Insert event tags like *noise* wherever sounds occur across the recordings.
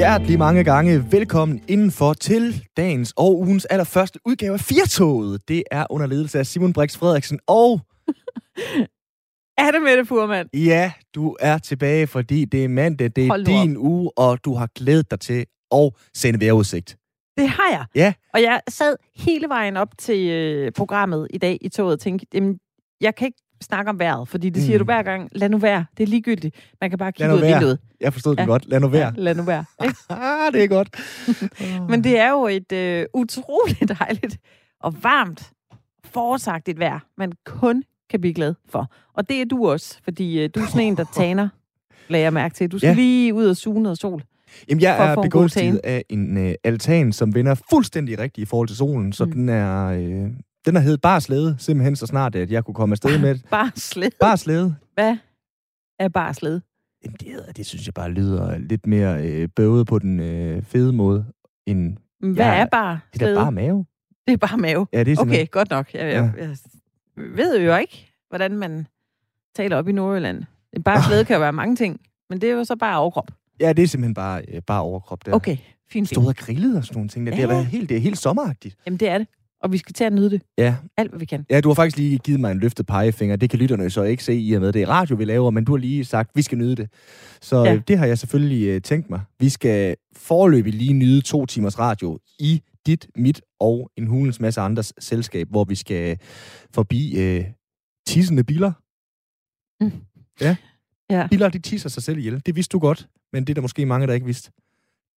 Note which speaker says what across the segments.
Speaker 1: hjertelig mange gange velkommen indenfor til dagens og ugens allerførste udgave af Firtoget. Det er under ledelse af Simon Brix Frederiksen og... *laughs*
Speaker 2: er det Mette Furman?
Speaker 1: Ja, du er tilbage, fordi det er mandag, det er din op. uge, og du har glædet dig til at sende vejrudsigt.
Speaker 2: Det har jeg.
Speaker 1: Ja.
Speaker 2: Og jeg sad hele vejen op til øh, programmet i dag i toget og tænkte, jamen, jeg kan ikke snakke om vejret, fordi det siger mm. du hver gang, lad nu være, det er ligegyldigt. Man kan bare kigge ud af vinduet.
Speaker 1: Jeg forstod det ja. godt, lad nu være.
Speaker 2: Ja, lad nu være. *laughs*
Speaker 1: ah, det er godt. *laughs*
Speaker 2: Men det er jo et øh, utroligt *laughs* dejligt og varmt, forårsagtigt vejr, man kun kan blive glad for. Og det er du også, fordi øh, du er sådan en, der taner, lagde jeg mærke til. Du skal ja. lige ud og suge noget sol.
Speaker 1: Jamen, jeg er begunstiget af en øh, altan, som vender fuldstændig rigtigt i forhold til solen, så mm. den er... Øh, den har heddet bare slæde, simpelthen så snart, at jeg kunne komme afsted med det. *laughs*
Speaker 2: Bare slæde?
Speaker 1: Bare slæde.
Speaker 2: Hvad er bare slæde?
Speaker 1: Jamen, det, det synes jeg bare lyder lidt mere øh, bøvet på den øh, fede måde, end...
Speaker 2: Hvad jeg, er bare
Speaker 1: Det er bare mave.
Speaker 2: Det er bare mave?
Speaker 1: Ja, det er
Speaker 2: Okay, godt nok. Jeg, jeg, jeg ved jo ikke, hvordan man taler op i Nordjylland. Bare slæde *laughs* kan jo være mange ting, men det er jo så bare overkrop.
Speaker 1: Ja, det er simpelthen bare, øh, bare overkrop der.
Speaker 2: Okay, fint.
Speaker 1: Stod og grillet og sådan nogle ting. Der. Ja. Det, har været helt, det er helt sommeragtigt.
Speaker 2: Jamen, det er det. Og vi skal til at nyde det.
Speaker 1: Ja.
Speaker 2: Alt, hvad vi kan.
Speaker 1: Ja, du har faktisk lige givet mig en løftet pegefinger. Det kan lytterne så ikke se i og med, det er radio, vi laver, men du har lige sagt, at vi skal nyde det. Så ja. det har jeg selvfølgelig uh, tænkt mig. Vi skal forløbig lige nyde to timers radio i dit, mit og en hulens masse andres selskab, hvor vi skal forbi uh, tissende biler.
Speaker 2: Mm.
Speaker 1: Ja.
Speaker 2: ja.
Speaker 1: Biler, de tisser sig selv ihjel. Det vidste du godt, men det er der måske mange, der ikke vidste.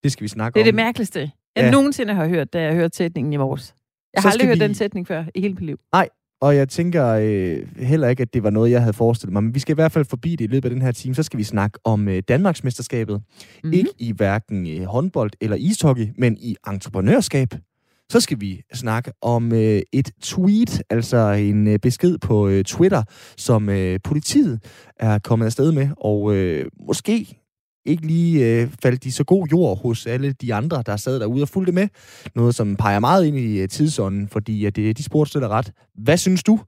Speaker 1: Det skal vi snakke
Speaker 2: om. Det er
Speaker 1: om.
Speaker 2: det mærkeligste, jeg ja. nogensinde har hørt, da jeg hørte sætningen i morges. Jeg har aldrig hørt vi... den sætning før i hele mit liv.
Speaker 1: Nej, og jeg tænker øh, heller ikke, at det var noget, jeg havde forestillet mig. Men vi skal i hvert fald forbi det i løbet af den her time. Så skal vi snakke om øh, Danmarksmesterskabet. Mm-hmm. Ikke i hverken øh, håndbold eller ishockey, men i entreprenørskab. Så skal vi snakke om øh, et tweet, altså en øh, besked på øh, Twitter, som øh, politiet er kommet afsted med. Og øh, måske ikke lige øh, faldt i så god jord hos alle de andre, der sad derude og fulgte med. Noget, som peger meget ind i øh, tidsånden, fordi at, øh, de spurgte stille ret. Hvad synes du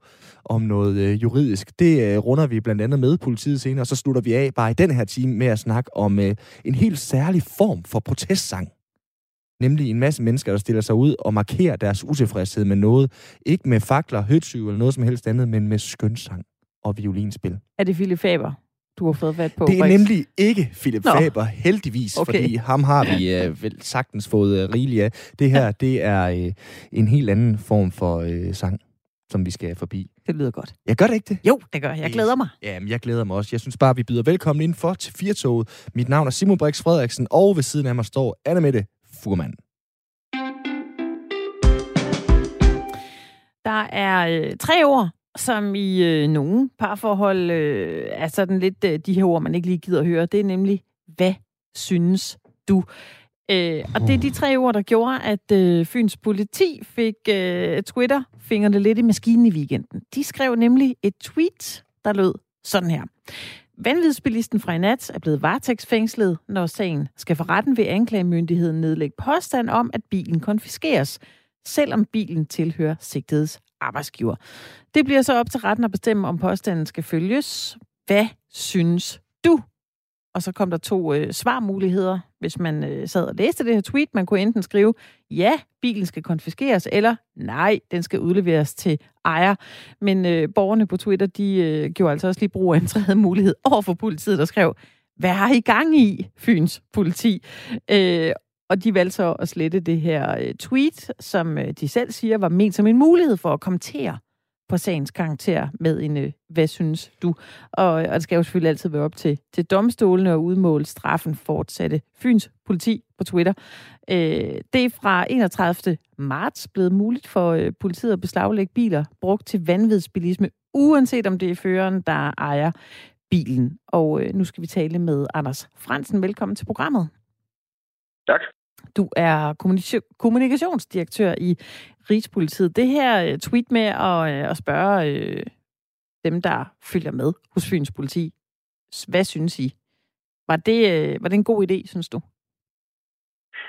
Speaker 1: om noget øh, juridisk? Det øh, runder vi blandt andet med politiet senere, og så slutter vi af bare i den her time med at snakke om øh, en helt særlig form for protestsang. Nemlig en masse mennesker, der stiller sig ud og markerer deres utilfredshed med noget. Ikke med fakler, høtsyv eller noget som helst andet, men med skønsang og violinspil.
Speaker 2: Er det Philip Faber? Du har fået fat på?
Speaker 1: Det er Brix. nemlig ikke Philip Nå. Faber, heldigvis, okay. fordi ham har vi uh, vel sagtens fået uh, rigeligt af. Det her, det er uh, en helt anden form for uh, sang, som vi skal forbi.
Speaker 2: Det lyder godt.
Speaker 1: Jeg gør det ikke det?
Speaker 2: Jo, det gør jeg. Jeg glæder mig.
Speaker 1: Jamen, jeg glæder mig også. Jeg synes bare, vi byder velkommen ind for til Firtoget. Mit navn er Simon Brix Frederiksen, og ved siden af mig står Anna Mette Furman.
Speaker 2: Der er øh, tre ord, som i øh, nogle parforhold øh, er sådan lidt øh, de her ord, man ikke lige gider at høre. Det er nemlig, hvad synes du? Øh, og det er de tre ord, der gjorde, at øh, Fyns politi fik øh, Twitter fingrene lidt i maskinen i weekenden. De skrev nemlig et tweet, der lød sådan her. Vanvidsbilisten fra i nat er blevet varetægtsfængslet, når sagen skal for retten ved anklagemyndigheden nedlægge påstand om, at bilen konfiskeres, selvom bilen tilhører sigtedes arbejdsgiver. Det bliver så op til retten at bestemme, om påstanden skal følges. Hvad synes du? Og så kom der to øh, svarmuligheder, hvis man øh, sad og læste det her tweet. Man kunne enten skrive, ja, bilen skal konfiskeres, eller nej, den skal udleveres til ejer. Men øh, borgerne på Twitter, de øh, gjorde altså også lige brug af en tredje mulighed over for politiet, der skrev, hvad har I gang i, Fyns politi? Øh, og de valgte så at slette det her øh, tweet, som øh, de selv siger var ment som en mulighed for at kommentere på sagens karakter med en, øh, hvad synes du? Og, øh, og det skal jo selvfølgelig altid være op til, til domstolene og udmåle straffen, fortsatte Fyns politi på Twitter. Øh, det er fra 31. marts blevet muligt for øh, politiet at beslaglægge biler brugt til vanvidsbilisme, uanset om det er føreren, der ejer bilen. Og øh, nu skal vi tale med Anders Fransen. Velkommen til programmet.
Speaker 3: Tak.
Speaker 2: Du er kommunikationsdirektør i Rigspolitiet. Det her øh, tweet med at, øh, at spørge øh, dem, der følger med hos Fyns politi, hvad synes I? Var det, var det en god idé, synes du?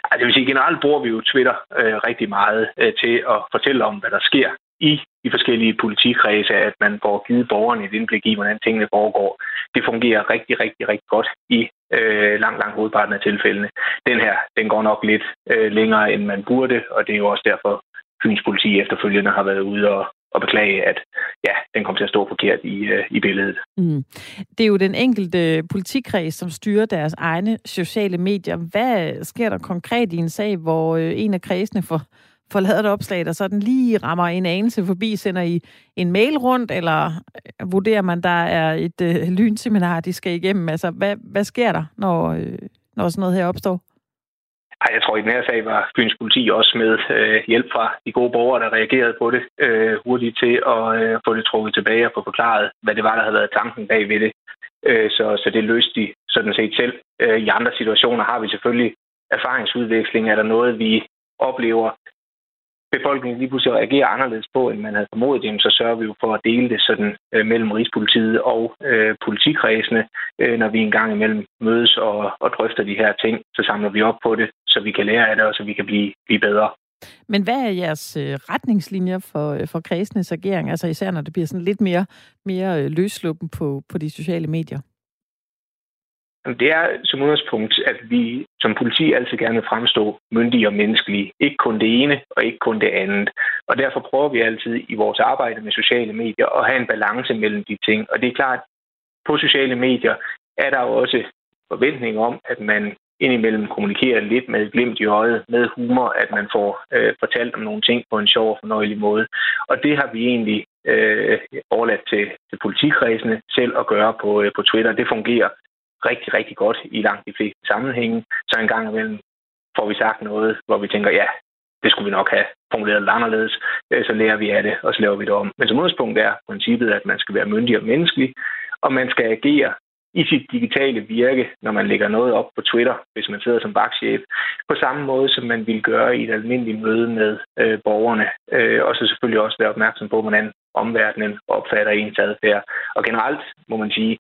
Speaker 3: Altså, det vil sige, generelt bruger vi jo Twitter øh, rigtig meget øh, til at fortælle om, hvad der sker i de forskellige politikredse, at man får givet borgerne et indblik i, hvordan tingene foregår. Det fungerer rigtig, rigtig, rigtig godt i øh, langt, langt hovedparten af tilfældene. Den her, den går nok lidt øh, længere, end man burde, og det er jo også derfor, Fyns politi efterfølgende har været ude og, og beklage, at ja, den kom til at stå forkert i, øh, i billedet. Mm.
Speaker 2: Det er jo den enkelte politikreds, som styrer deres egne sociale medier. Hvad sker der konkret i en sag, hvor øh, en af kredsene får, får lavet et opslag, der sådan lige rammer en anelse forbi, sender I en mail rundt, eller øh, vurderer man, der er et øh, lynseminar, de skal igennem? Altså, hvad, hvad sker der, når, øh, når sådan noget her opstår?
Speaker 3: Ej, jeg tror, i den her sag var Fyns politi også med øh, hjælp fra de gode borgere, der reagerede på det øh, hurtigt til at øh, få det trukket tilbage og få forklaret, hvad det var, der havde været tanken bag ved det. Øh, så, så det løste de sådan set selv. Øh, I andre situationer har vi selvfølgelig erfaringsudveksling. Er der noget, vi oplever, befolkningen lige pludselig reagerer anderledes på, end man havde formodet, jamen, så sørger vi jo for at dele det sådan øh, mellem Rigspolitiet og øh, politikredsene. Øh, når vi en gang imellem mødes og, og drøfter de her ting, så samler vi op på det, så vi kan lære af det, og så vi kan blive, blive bedre.
Speaker 2: Men hvad er jeres øh, retningslinjer for, øh, for kredsenes agering, altså især når det bliver sådan lidt mere, mere øh, løsluppen på, på de sociale medier?
Speaker 3: Det er som udgangspunkt, at vi som politi altid gerne vil fremstå myndige og menneskelige. Ikke kun det ene og ikke kun det andet. Og derfor prøver vi altid i vores arbejde med sociale medier at have en balance mellem de ting. Og det er klart, på sociale medier er der også forventning om, at man indimellem kommunikerer lidt med glimt i øjet, med humor, at man får øh, fortalt om nogle ting på en sjov og fornøjelig måde. Og det har vi egentlig øh, overladt til, til politikredsene selv at gøre på, øh, på Twitter. Det fungerer rigtig, rigtig godt i langt de fleste sammenhænge. Så en gang imellem får vi sagt noget, hvor vi tænker, ja, det skulle vi nok have formuleret lidt anderledes. Øh, så lærer vi af det, og så laver vi det om. Men som udgangspunkt er princippet, at man skal være myndig og menneskelig, og man skal agere i sit digitale virke, når man lægger noget op på Twitter, hvis man sidder som vagtchef, på samme måde, som man ville gøre i et almindeligt møde med øh, borgerne. Øh, og så selvfølgelig også være opmærksom på, hvordan omverdenen opfatter ens adfærd. Og generelt må man sige,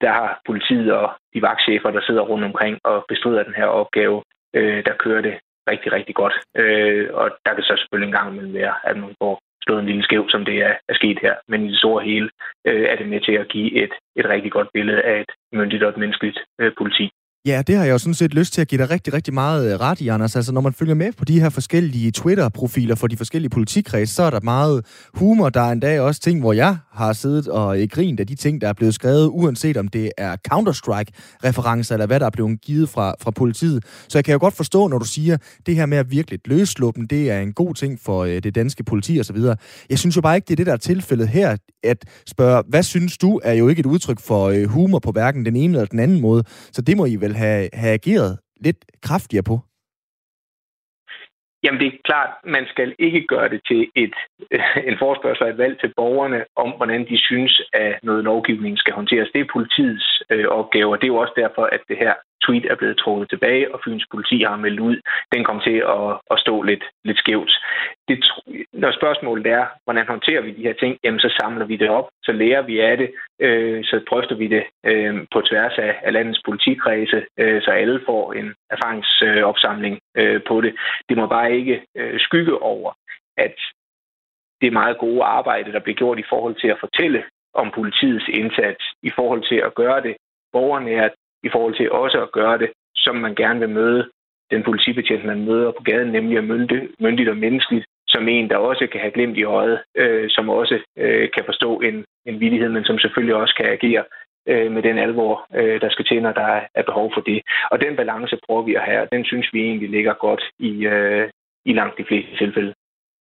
Speaker 3: der har politiet og de vagtchefer, der sidder rundt omkring og bestrider den her opgave, øh, der kører det rigtig, rigtig godt. Øh, og der kan så selvfølgelig en gang imellem være, at man får slået en lille skæv, som det er, er sket her. Men i det store hele øh, er det med til at give et, et rigtig godt billede af et myndigt og et menneskeligt øh, politi.
Speaker 1: Ja, det har jeg jo sådan set lyst til at give dig rigtig, rigtig meget øh, ret i, Anders. Altså, når man følger med på de her forskellige Twitter-profiler for de forskellige politikreds, så er der meget humor. Der er endda også ting, hvor jeg har siddet og øh, grint af de ting, der er blevet skrevet, uanset om det er Counter-Strike-referencer, eller hvad der er blevet givet fra, fra politiet. Så jeg kan jo godt forstå, når du siger, det her med at virkelig løsluppen, det er en god ting for øh, det danske politi osv. Jeg synes jo bare ikke, det er det, der er tilfældet her. At spørge, hvad synes du, er jo ikke et udtryk for øh, humor på hverken den ene eller den anden måde. Så det må I vel have, have ageret lidt kraftigere på?
Speaker 3: Jamen det er klart, man skal ikke gøre det til et, en forspørgsel af et valg til borgerne om, hvordan de synes, at noget lovgivning skal håndteres. Det er politiets øh, opgave, og det er jo også derfor, at det her tweet er blevet trukket tilbage, og Fyns politi har meldt ud. Den kom til at, at stå lidt, lidt skævt. Det, når spørgsmålet er, hvordan håndterer vi de her ting, jamen så samler vi det op, så lærer vi af det, øh, så drøfter vi det øh, på tværs af, af landets politikredse, øh, så alle får en erfaringsopsamling øh, på det. Det må bare ikke øh, skygge over, at det meget gode arbejde, der bliver gjort i forhold til at fortælle om politiets indsats, i forhold til at gøre det borgernært, i forhold til også at gøre det, som man gerne vil møde den politibetjent, man møder på gaden, nemlig at mynde, myndigt og menneskeligt, som en, der også kan have glemt i øjet, øh, som også øh, kan forstå en, en villighed, men som selvfølgelig også kan agere øh, med den alvor, øh, der skal til, når der er behov for det. Og den balance prøver vi at have, og den synes vi egentlig ligger godt i, øh, i langt de fleste tilfælde.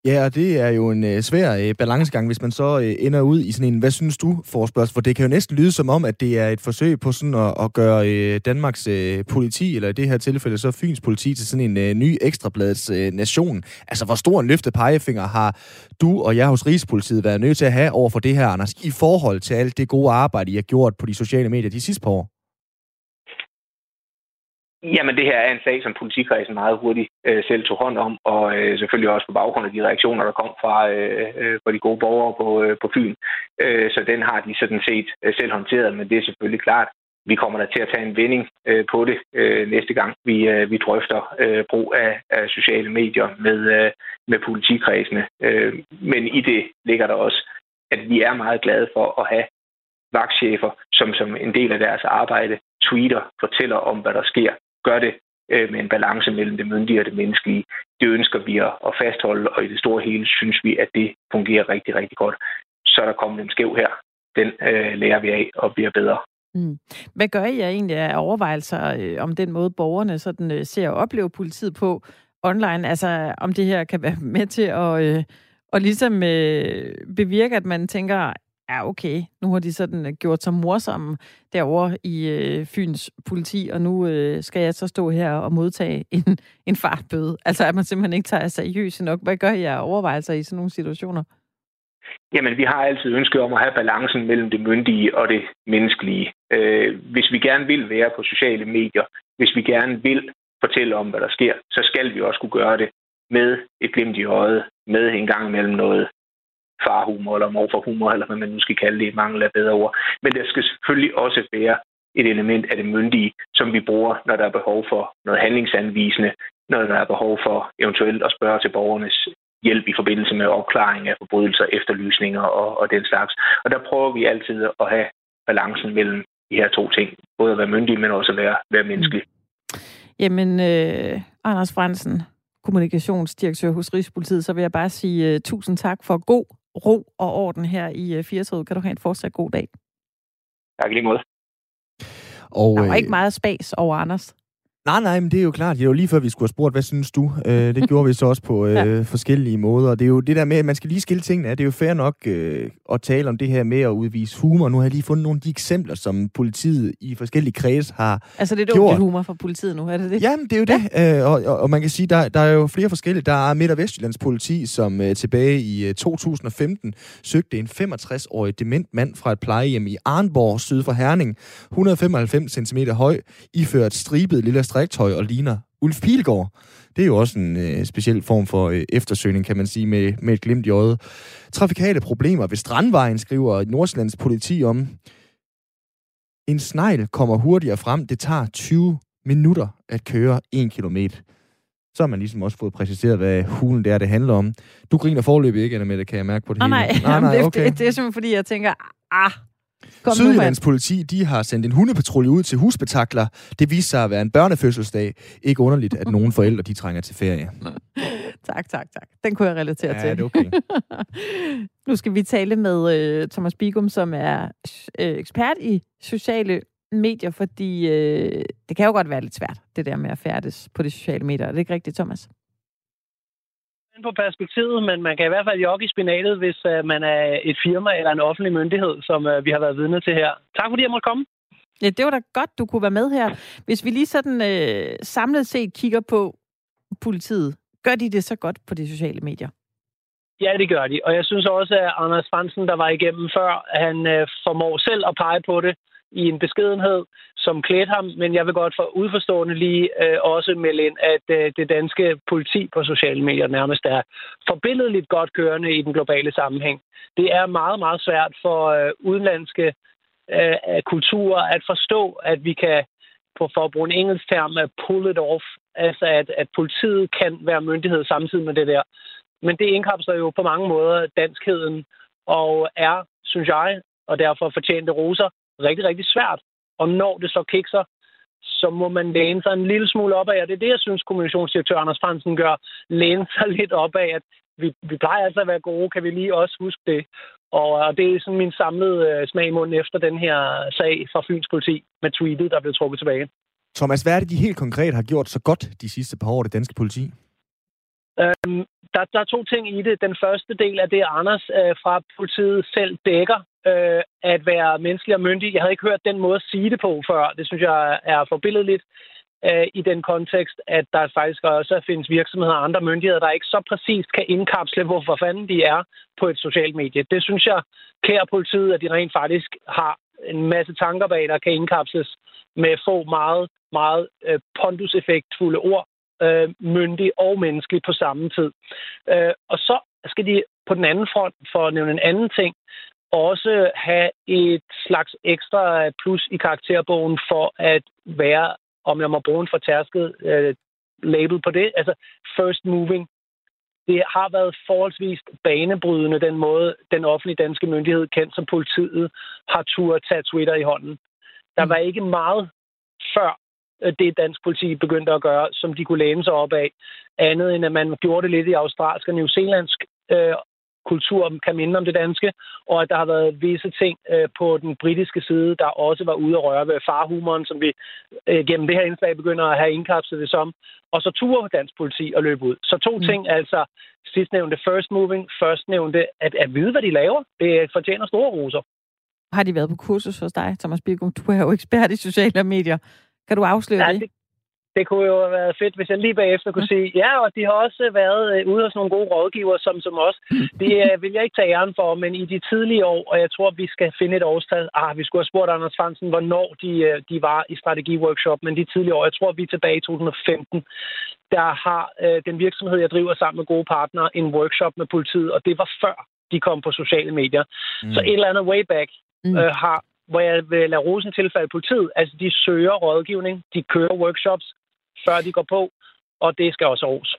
Speaker 1: Ja, og det er jo en øh, svær øh, balancegang, hvis man så øh, ender ud i sådan en, hvad synes du, forspørgsel? For det kan jo næsten lyde som om, at det er et forsøg på sådan at, at gøre øh, Danmarks øh, politi, eller i det her tilfælde så Fyns politi, til sådan en øh, ny ekstrabladets øh, nation. Altså, hvor stor en løftet pegefinger har du og jeg hos Rigspolitiet været nødt til at have over for det her, Anders, i forhold til alt det gode arbejde, I har gjort på de sociale medier de sidste par år?
Speaker 3: Jamen, det her er en sag, som politikredsen meget hurtigt øh, selv tog hånd om, og øh, selvfølgelig også på baggrund af de reaktioner, der kom fra, øh, øh, fra de gode borgere på, øh, på Fyn. Øh, så den har de sådan set øh, selv håndteret, men det er selvfølgelig klart, vi kommer da til at tage en vending øh, på det øh, næste gang, vi, øh, vi drøfter øh, brug af, af sociale medier med, øh, med politikredsene. Øh, men i det ligger der også, at vi er meget glade for at have vagtchefer, som som en del af deres arbejde tweeter, fortæller om, hvad der sker, gør det øh, med en balance mellem det myndige og det menneskelige. Det ønsker vi at, at fastholde, og i det store hele synes vi, at det fungerer rigtig, rigtig godt. Så er der kommet en skæv her. Den øh, lærer vi af og bliver bedre.
Speaker 2: Mm. Hvad gør I egentlig af overvejelser øh, om den måde, borgerne sådan, øh, ser og oplever politiet på online? Altså om det her kan være med til at, øh, og ligesom øh, bevirke, at man tænker, ja okay, nu har de sådan øh, gjort sig morsomme derovre i øh, Fyns politi, og nu øh, skal jeg så stå her og modtage en, en fartbøde. Altså at man simpelthen ikke tager seriøst nok. Hvad gør jeg overvejelser i sådan nogle situationer?
Speaker 3: Jamen, vi har altid ønsket om at have balancen mellem det myndige og det menneskelige. Øh, hvis vi gerne vil være på sociale medier, hvis vi gerne vil fortælle om, hvad der sker, så skal vi også kunne gøre det med et glimt i øjet, med en gang imellem noget farhumor eller morfarhumor, eller hvad man nu skal kalde det, mangel af bedre ord. Men der skal selvfølgelig også være et element af det myndige, som vi bruger, når der er behov for noget handlingsanvisende, når der er behov for eventuelt at spørge til borgernes hjælp i forbindelse med opklaring af forbrydelser, efterlysninger og, og den slags. Og der prøver vi altid at have balancen mellem de her to ting. Både at være myndig, men også at være, være menneskelig. Mm.
Speaker 2: Jamen, øh, Anders Fransen, kommunikationsdirektør hos Rigspolitiet, så vil jeg bare sige uh, tusind tak for god ro og orden her i uh, Fiertøjet. Kan du have en fortsat god dag?
Speaker 3: Tak lige måde.
Speaker 2: Og, der var øh, ikke meget spas over Anders.
Speaker 1: Nej, nej, men det er jo klart. Det er jo lige før, vi skulle have spurgt, hvad synes du? Øh, *laughs* det gjorde vi så også på øh, ja. forskellige måder. Det er jo det der med, at man skal lige skille tingene af. Det er jo fair nok øh, at tale om det her med at udvise humor. Nu har jeg lige fundet nogle af de eksempler, som politiet i forskellige kredse har
Speaker 2: Altså det er
Speaker 1: gjort.
Speaker 2: humor fra politiet nu, er det det?
Speaker 1: Jamen, det er jo ja. det. Øh, og, og, og man kan sige, der, der er jo flere forskellige. Der er Midt- og Vestjyllands politi, som øh, tilbage i øh, 2015 søgte en 65-årig dement mand fra et plejehjem i Arnborg, syd for Herning, 195 cm høj, iført stribet lille striktøj og ligner Ulf Pilgaard. Det er jo også en øh, speciel form for øh, eftersøgning, kan man sige, med, med et glimt i øjet. Trafikale problemer ved Strandvejen, skriver Nordsjællands politi om. En snegl kommer hurtigere frem. Det tager 20 minutter at køre 1 kilometer. Så har man ligesom også fået præciseret, hvad hulen det er, det handler om. Du griner forløbig ikke, Anna med det kan jeg mærke på det
Speaker 2: oh,
Speaker 1: hele.
Speaker 2: Nej, nej, nej okay. det, det er simpelthen fordi, jeg tænker, ah,
Speaker 1: Kom Sydjyllands politi de har sendt en hundepatrulje ud til husbetakler. Det viser sig at være en børnefødselsdag. Ikke underligt, at nogle forældre de trænger til ferie. *laughs*
Speaker 2: tak, tak, tak. Den kunne jeg relatere
Speaker 1: ja,
Speaker 2: til.
Speaker 1: Det er okay. *laughs*
Speaker 2: nu skal vi tale med uh, Thomas Bigum, som er uh, ekspert i sociale medier, fordi uh, det kan jo godt være lidt svært, det der med at færdes på de sociale medier. Er det ikke rigtigt, Thomas?
Speaker 4: På perspektivet, men man kan i hvert fald jogge i spinatet, hvis uh, man er et firma eller en offentlig myndighed, som uh, vi har været vidne til her. Tak fordi jeg måtte komme.
Speaker 2: Ja, det var da godt, du kunne være med her. Hvis vi lige sådan øh, samlet set kigger på politiet, gør de det så godt på de sociale medier?
Speaker 4: Ja, det gør de. Og jeg synes også, at Anders Fransen, der var igennem før, han øh, formår selv at pege på det i en beskedenhed, som klædte ham, men jeg vil godt for udforstående lige øh, også melde ind, at øh, det danske politi på sociale medier nærmest er forbilledeligt godt kørende i den globale sammenhæng. Det er meget, meget svært for øh, udenlandske øh, kulturer at forstå, at vi kan, på for at bruge en engelsk term, at pull it off, altså at, at politiet kan være myndighed samtidig med det der. Men det indkapsler jo på mange måder danskheden, og er, synes jeg, og derfor fortjente roser, rigtig, rigtig svært. Og når det så kikser, så må man læne sig en lille smule op af, og det er det, jeg synes, kommunikationsdirektør Anders Fransen gør, læne sig *laughs* lidt op af, at vi, vi plejer altså at være gode, kan vi lige også huske det. Og, og det er sådan min samlede øh, smag i munden efter den her sag fra Fyns politi med tweetet, der blev trukket tilbage.
Speaker 1: Thomas, hvad er det, de helt konkret har gjort så godt de sidste par år, det danske politi?
Speaker 4: Øhm, der, der er to ting i det. Den første del af det, Anders øh, fra politiet selv dækker, øh, at være menneskelig og myndig. Jeg havde ikke hørt den måde at sige det på før. Det synes jeg er forbilledeligt øh, i den kontekst, at der faktisk også findes virksomheder og andre myndigheder, der ikke så præcist kan indkapsle, hvorfor fanden de er på et socialt medie. Det synes jeg kære politiet, at de rent faktisk har en masse tanker bag, der kan indkapsles med få meget, meget øh, ponduseffektfulde ord, øh, myndig og menneskelig på samme tid. Øh, og så skal de på den anden front, for at nævne en anden ting, også have et slags ekstra plus i karakterbogen for at være, om jeg må bruge en fortærsket øh, label på det, altså first moving. Det har været forholdsvis banebrydende, den måde, den offentlige danske myndighed, kendt som politiet, har turde tage Twitter i hånden. Der mm. var ikke meget før det dansk politi begyndte at gøre, som de kunne læne sig op af. Andet end at man gjorde det lidt i australsk og newzealandsk øh, kultur kan minde om det danske, og at der har været visse ting øh, på den britiske side, der også var ude at røre ved farhumoren, som vi øh, gennem det her indslag begynder at have indkapslet det som. Og så turer dansk politi og løbe ud. Så to mm. ting, altså sidstnævnte first moving, først nævnte at, at vide, hvad de laver. Det fortjener store roser.
Speaker 2: Har de været på kursus hos dig, Thomas Birkum? Du er jo ekspert i sociale medier. Kan du afsløre ja, det? det?
Speaker 4: det kunne jo have været fedt, hvis jeg lige bagefter kunne sige, ja, og de har også været øh, ude hos nogle gode rådgiver, som, som os. *laughs* Det øh, vil jeg ikke tage æren for, men i de tidlige år, og jeg tror, vi skal finde et årstal. Ah, vi skulle have spurgt Anders Fransen, hvornår de, øh, de var i strategiworkshop, men de tidlige år, jeg tror, vi er tilbage i 2015, der har øh, den virksomhed, jeg driver sammen med gode partnere, en workshop med politiet, og det var før de kom på sociale medier. Mm. Så et eller andet way back mm. øh, har hvor jeg vil lade rosen tilfælde politiet. Altså, de søger rådgivning, de kører workshops, før de går på, og det skal også ros.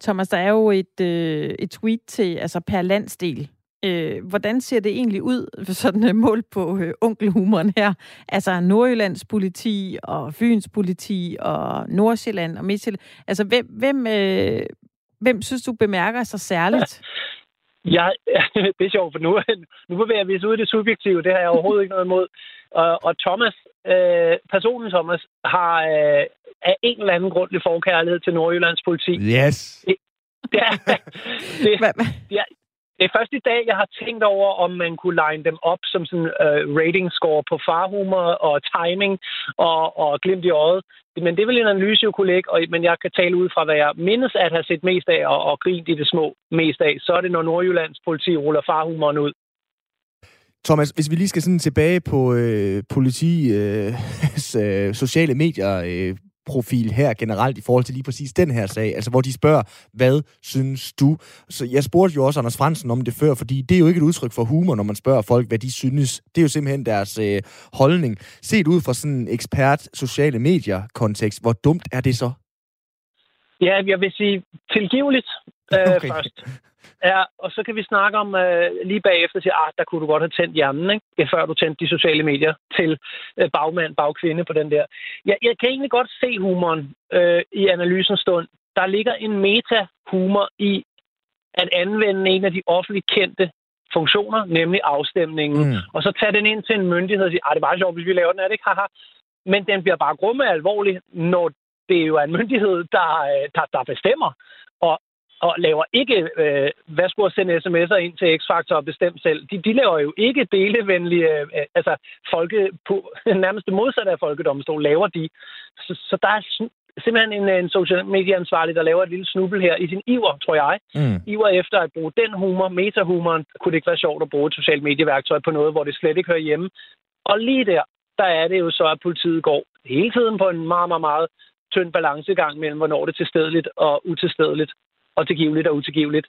Speaker 2: Thomas, der er jo et, øh, et tweet til, altså per landsdel. Øh, hvordan ser det egentlig ud, *laughs* sådan et mål på øh, onkelhumoren her? Altså Nordjyllands politi og Fyns politi og Nordsjælland og Midtjylland. Altså, hvem, hvem, øh, hvem synes du bemærker sig særligt? *laughs*
Speaker 4: Ja, *laughs* det er sjovt, for nu, *laughs* nu bevæger vi os ud i det subjektive. Det har jeg overhovedet ikke noget imod. Og, og Thomas, øh, personen Thomas, har øh, af en eller anden grund lidt forkærlighed til Nordjyllands politi.
Speaker 1: Yes.
Speaker 4: Det, det, er, *laughs* det, det, er, det er først i dag, jeg har tænkt over, om man kunne line dem op som sådan uh, rating score på farhumor og timing og, og glimt i øjet. Men det vil en analyse jo kunne lægge, og, men jeg kan tale ud fra, hvad jeg mindes at have set mest af og, og grint i det små mest af. Så er det, når Nordjyllands politi ruller farhumoren ud.
Speaker 1: Thomas, hvis vi lige skal sådan tilbage på øh, politi, øh, *laughs* øh sociale medier, øh, profil her generelt i forhold til lige præcis den her sag, altså hvor de spørger, hvad synes du? Så jeg spurgte jo også Anders Fransen om det før, fordi det er jo ikke et udtryk for humor, når man spørger folk, hvad de synes. Det er jo simpelthen deres øh, holdning. Set ud fra sådan en ekspert sociale medier kontekst, hvor dumt er det så?
Speaker 4: Ja, jeg vil sige tilgiveligt øh, *laughs* okay. først. Ja, og så kan vi snakke om øh, lige bagefter, at ah, der kunne du godt have tændt hjernen, ikke? før du tændte de sociale medier til øh, bagmand, bagkvinde på den der. Jeg, jeg kan egentlig godt se humoren øh, i analysens stund. Der ligger en meta-humor i at anvende en af de offentligt kendte funktioner, nemlig afstemningen, mm. og så tage den ind til en myndighed og sige, ah, det er meget sjovt, hvis vi laver den, er det ikke? Haha. Men den bliver bare grumme alvorlig, når det er jo en myndighed, der, øh, der, der bestemmer. Og laver ikke, øh, hvad skulle at sende sms'er ind til X-Factor og bestemt selv. De, de laver jo ikke delevenlige, øh, altså folke, på, *laughs* nærmest det modsatte af folkedomstol, laver de. Så, så der er simpelthen en, en social medieansvarlig, der laver et lille snubbel her i sin iver, tror jeg. Mm. Iver efter at bruge den humor, metahumoren, kunne det ikke være sjovt at bruge et socialt medieværktøj på noget, hvor det slet ikke hører hjemme. Og lige der, der er det jo så, at politiet går hele tiden på en meget, meget, meget tynd balancegang mellem, hvornår det er tilstedeligt og utilstedeligt og tilgiveligt og utilgiveligt.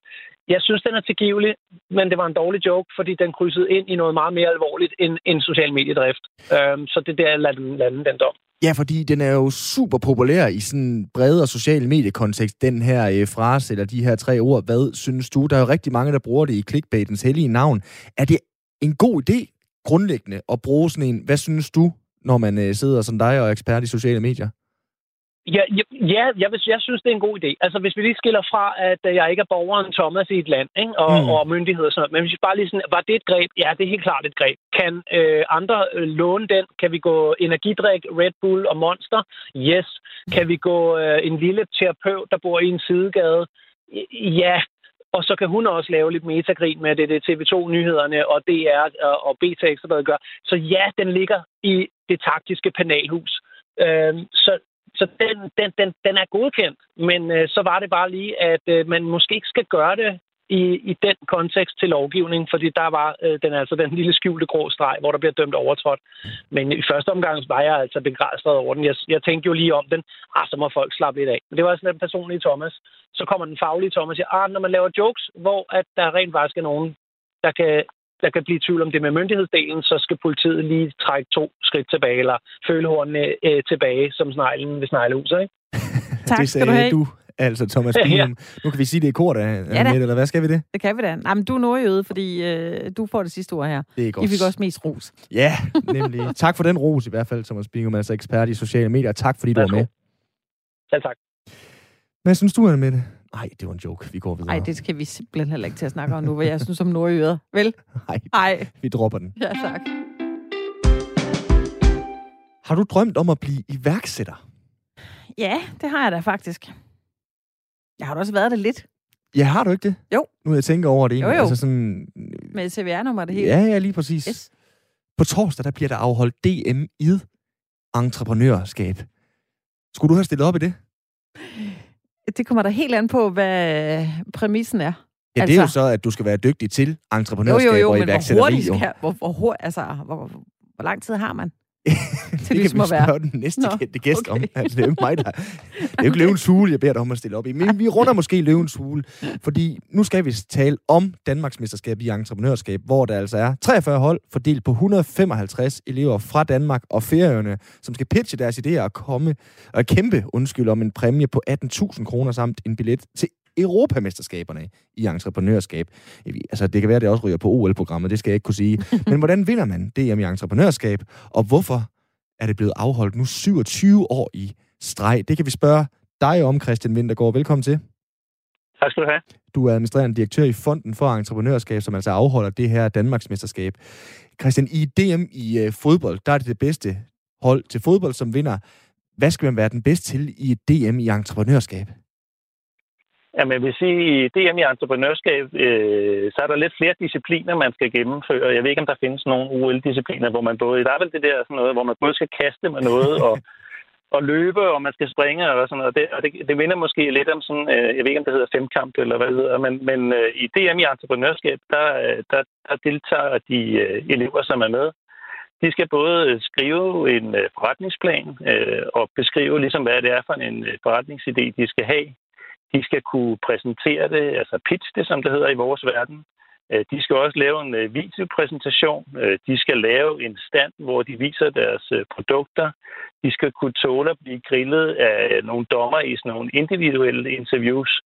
Speaker 4: Jeg synes, den er tilgivelig, men det var en dårlig joke, fordi den krydsede ind i noget meget mere alvorligt end, end social mediedrift. Øhm, så det der lader den lande den dom.
Speaker 1: Ja, fordi den er jo super populær i sådan bredere social mediekontekst, den her øh, frase eller de her tre ord. Hvad synes du? Der er jo rigtig mange, der bruger det i clickbaitens hellige navn. Er det en god idé grundlæggende at bruge sådan en, hvad synes du, når man øh, sidder som dig og er ekspert i sociale medier?
Speaker 4: Ja, ja jeg, vil, jeg synes, det er en god idé. Altså, hvis vi lige skiller fra, at øh, jeg ikke er borgeren Thomas i et land, ikke? Og, mm. og myndigheder og sådan noget. Men hvis vi bare lige sådan, var det et greb? Ja, det er helt klart et greb. Kan øh, andre øh, låne den? Kan vi gå energidrik, Red Bull og Monster? Yes. Kan vi gå øh, en lille terapeut, der bor i en sidegade? Ja. Og så kan hun også lave lidt metagrin med det, det TV2-nyhederne og DR og, BT Ekstrabladet gør. Så ja, den ligger i det taktiske panelhus. Øhm, så, så den, den, den, den er godkendt, men øh, så var det bare lige, at øh, man måske ikke skal gøre det i, i den kontekst til lovgivning, fordi der var øh, den altså den lille skjulte grå streg, hvor der bliver dømt overtrådt. Men i første omgang var jeg altså begejstret over den. Jeg, jeg tænkte jo lige om den, ah, så må folk slappe lidt af. Men det var sådan en personlige Thomas. Så kommer den faglige Thomas og siger, ah, når man laver jokes, hvor at der rent faktisk er nogen, der kan der kan blive tvivl om det med myndighedsdelen, så skal politiet lige trække to skridt tilbage, eller føle hornene øh, tilbage, som sneglen ved sneglehuset, ikke? *laughs*
Speaker 2: tak
Speaker 1: det
Speaker 2: skal du have.
Speaker 1: du, altså Thomas Binum. *laughs* ja. Nu kan vi sige, det er kort af, ja, eller hvad skal vi det?
Speaker 2: Det kan vi da. Nej, men du er nordjøde, fordi øh, du får det sidste ord her.
Speaker 1: Det er godt.
Speaker 2: I fik også mest ros.
Speaker 1: Ja, *laughs* nemlig. tak for den ros i hvert fald, Thomas Binum, altså ekspert i sociale medier. Tak fordi du var med.
Speaker 4: Selv tak.
Speaker 1: Hvad synes du, med det? Nej, det var en joke. Vi går videre.
Speaker 2: Nej, det skal vi simpelthen heller ikke til at snakke om nu, hvad jeg synes om nordjyder. Vel?
Speaker 1: Nej,
Speaker 2: Nej.
Speaker 1: vi dropper den.
Speaker 2: Ja, tak.
Speaker 1: Har du drømt om at blive iværksætter?
Speaker 2: Ja, det har jeg da faktisk. Jeg har da også været det lidt.
Speaker 1: Ja, har du ikke det?
Speaker 2: Jo.
Speaker 1: Nu jeg tænker over det.
Speaker 2: Jo, jo.
Speaker 1: Altså sådan...
Speaker 2: Med CVR-nummer det hele.
Speaker 1: Ja, ja, lige præcis.
Speaker 2: Yes.
Speaker 1: På torsdag, der bliver der afholdt DM i entreprenørskab. Skulle du have stillet op i det?
Speaker 2: Det kommer der helt an på, hvad præmissen er.
Speaker 1: Ja, altså, det er jo så, at du skal være dygtig til entreprenørskab
Speaker 2: jo, jo, jo,
Speaker 1: og
Speaker 2: men
Speaker 1: iværksætteri.
Speaker 2: hvor hurtigt skal, hvor, hvor, hvor, altså, hvor, hvor, hvor lang tid har man?
Speaker 1: Det kan
Speaker 2: ligesom
Speaker 1: vi spørge den næste
Speaker 2: Nå,
Speaker 1: kendte gæst
Speaker 2: okay.
Speaker 1: om. Altså, det er jo mig, der... Det er jo ikke løvens hule, jeg beder dig om at stille op i. Men vi runder måske løvens hule, fordi nu skal vi tale om Danmarksmesterskab i entreprenørskab, hvor der altså er 43 hold fordelt på 155 elever fra Danmark og Færøerne, som skal pitche deres idéer og komme og kæmpe, undskyld, om en præmie på 18.000 kroner samt en billet til Europamesterskaberne i entreprenørskab. Altså, det kan være, at det også ryger på OL-programmet, det skal jeg ikke kunne sige. *laughs* Men hvordan vinder man DM i entreprenørskab, og hvorfor er det blevet afholdt nu 27 år i streg? Det kan vi spørge dig om, Christian Wintergaard. Velkommen til.
Speaker 4: Tak skal du have.
Speaker 1: Du er administrerende direktør i Fonden for Entreprenørskab, som altså afholder det her Danmarksmesterskab. Christian, i DM i uh, fodbold, der er det det bedste hold til fodbold, som vinder. Hvad skal man være den bedste til i et DM i entreprenørskab?
Speaker 5: Jamen, jeg vil sige, i DM i entreprenørskab, øh, så er der lidt flere discipliner, man skal gennemføre. Jeg ved ikke, om der findes nogle OL-discipliner, hvor man både... Der er vel det der sådan noget, hvor man både skal kaste med noget og, og løbe, og man skal springe og sådan noget. Det, og det, det minder måske lidt om sådan... Øh, jeg ved ikke, om det hedder femkamp eller hvad det hedder, men, men øh, i DM i entreprenørskab, der, øh, der, der deltager de øh, elever, som er med. De skal både øh, skrive en øh, forretningsplan øh, og beskrive, ligesom, hvad det er for en forretningsidé, de skal have. De skal kunne præsentere det, altså pitch det, som det hedder i vores verden. De skal også lave en videopræsentation. De skal lave en stand, hvor de viser deres produkter. De skal kunne tåle at blive grillet af nogle dommer i sådan nogle individuelle interviews.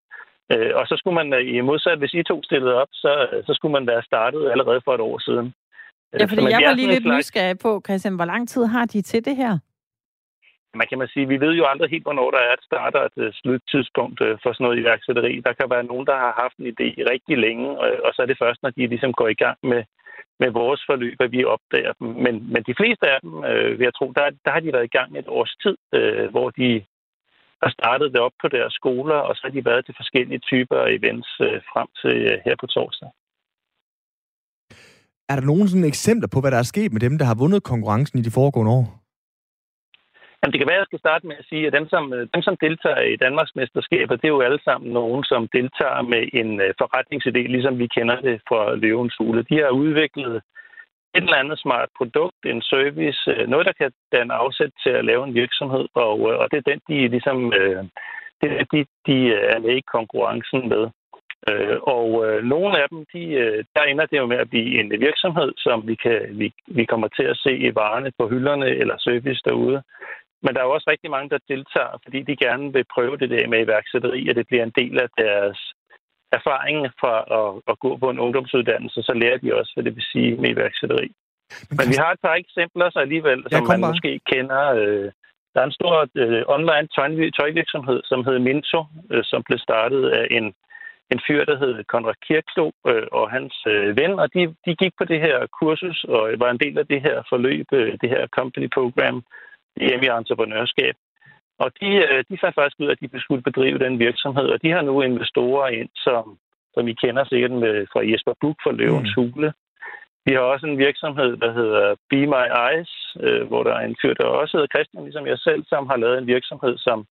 Speaker 5: Og så skulle man, i modsat, hvis I to stillede op, så, så skulle man være startet allerede for et år siden.
Speaker 2: Ja, fordi jeg var lige lidt slags... nysgerrig på, Christian, hvor lang tid har de til det her?
Speaker 5: Man kan man sige, vi ved jo aldrig helt, hvornår der er et start og et øh, sluttidspunkt øh, for sådan noget iværksætteri. Der kan være nogen, der har haft en idé rigtig længe, øh, og så er det først, når de ligesom går i gang med, med vores forløb, at vi opdager dem. Men, men de fleste af dem, øh, vil jeg tro, der, der har de været i gang et års tid, øh, hvor de har startet det op på deres skoler, og så har de været til forskellige typer af events øh, frem til øh, her på torsdag.
Speaker 1: Er der nogen sådan eksempler på, hvad der er sket med dem, der har vundet konkurrencen i de foregående år?
Speaker 5: Jamen, det kan være, at jeg skal starte med at sige, at dem som, øh, dem, som deltager i Danmarks mesterskaber, det er jo alle sammen nogen, som deltager med en øh, forretningsidé, ligesom vi kender det fra Løvens Hule. De har udviklet et eller andet smart produkt, en service, øh, noget, der kan danne afsæt til at lave en virksomhed, og, og det er den, de ligesom, det er de, de er med i konkurrencen med. Og nogle af dem, de, der ender det jo med at blive en virksomhed, som vi, kan, vi, vi kommer til at se i varerne på hylderne eller service derude. Men der er jo også rigtig mange, der deltager, fordi de gerne vil prøve det der med iværksætteri, og det bliver en del af deres erfaring fra at, at gå på en ungdomsuddannelse, så lærer de også, hvad det vil sige med iværksætteri. Men, Men vi har et par eksempler så alligevel, som man bare. måske kender. Der er en stor uh, online tøj, tøjvirksomhed, som hedder Minto, uh, som blev startet af en, en fyr, der hed Konrad Kirklo uh, og hans uh, ven, og de, de gik på det her kursus og var en del af det her forløb, uh, det her company program, hjemme i entreprenørskab. Og de, de fandt faktisk ud af, at de skulle bedrive den virksomhed, og de har nu investorer ind, som, som I kender sikkert med, fra Jesper Buch fra Løvens mm. Hule. Vi har også en virksomhed, der hedder Be My Eyes, øh, hvor der er en fyr, der også hedder Christian, ligesom jeg selv, som har lavet en virksomhed, som,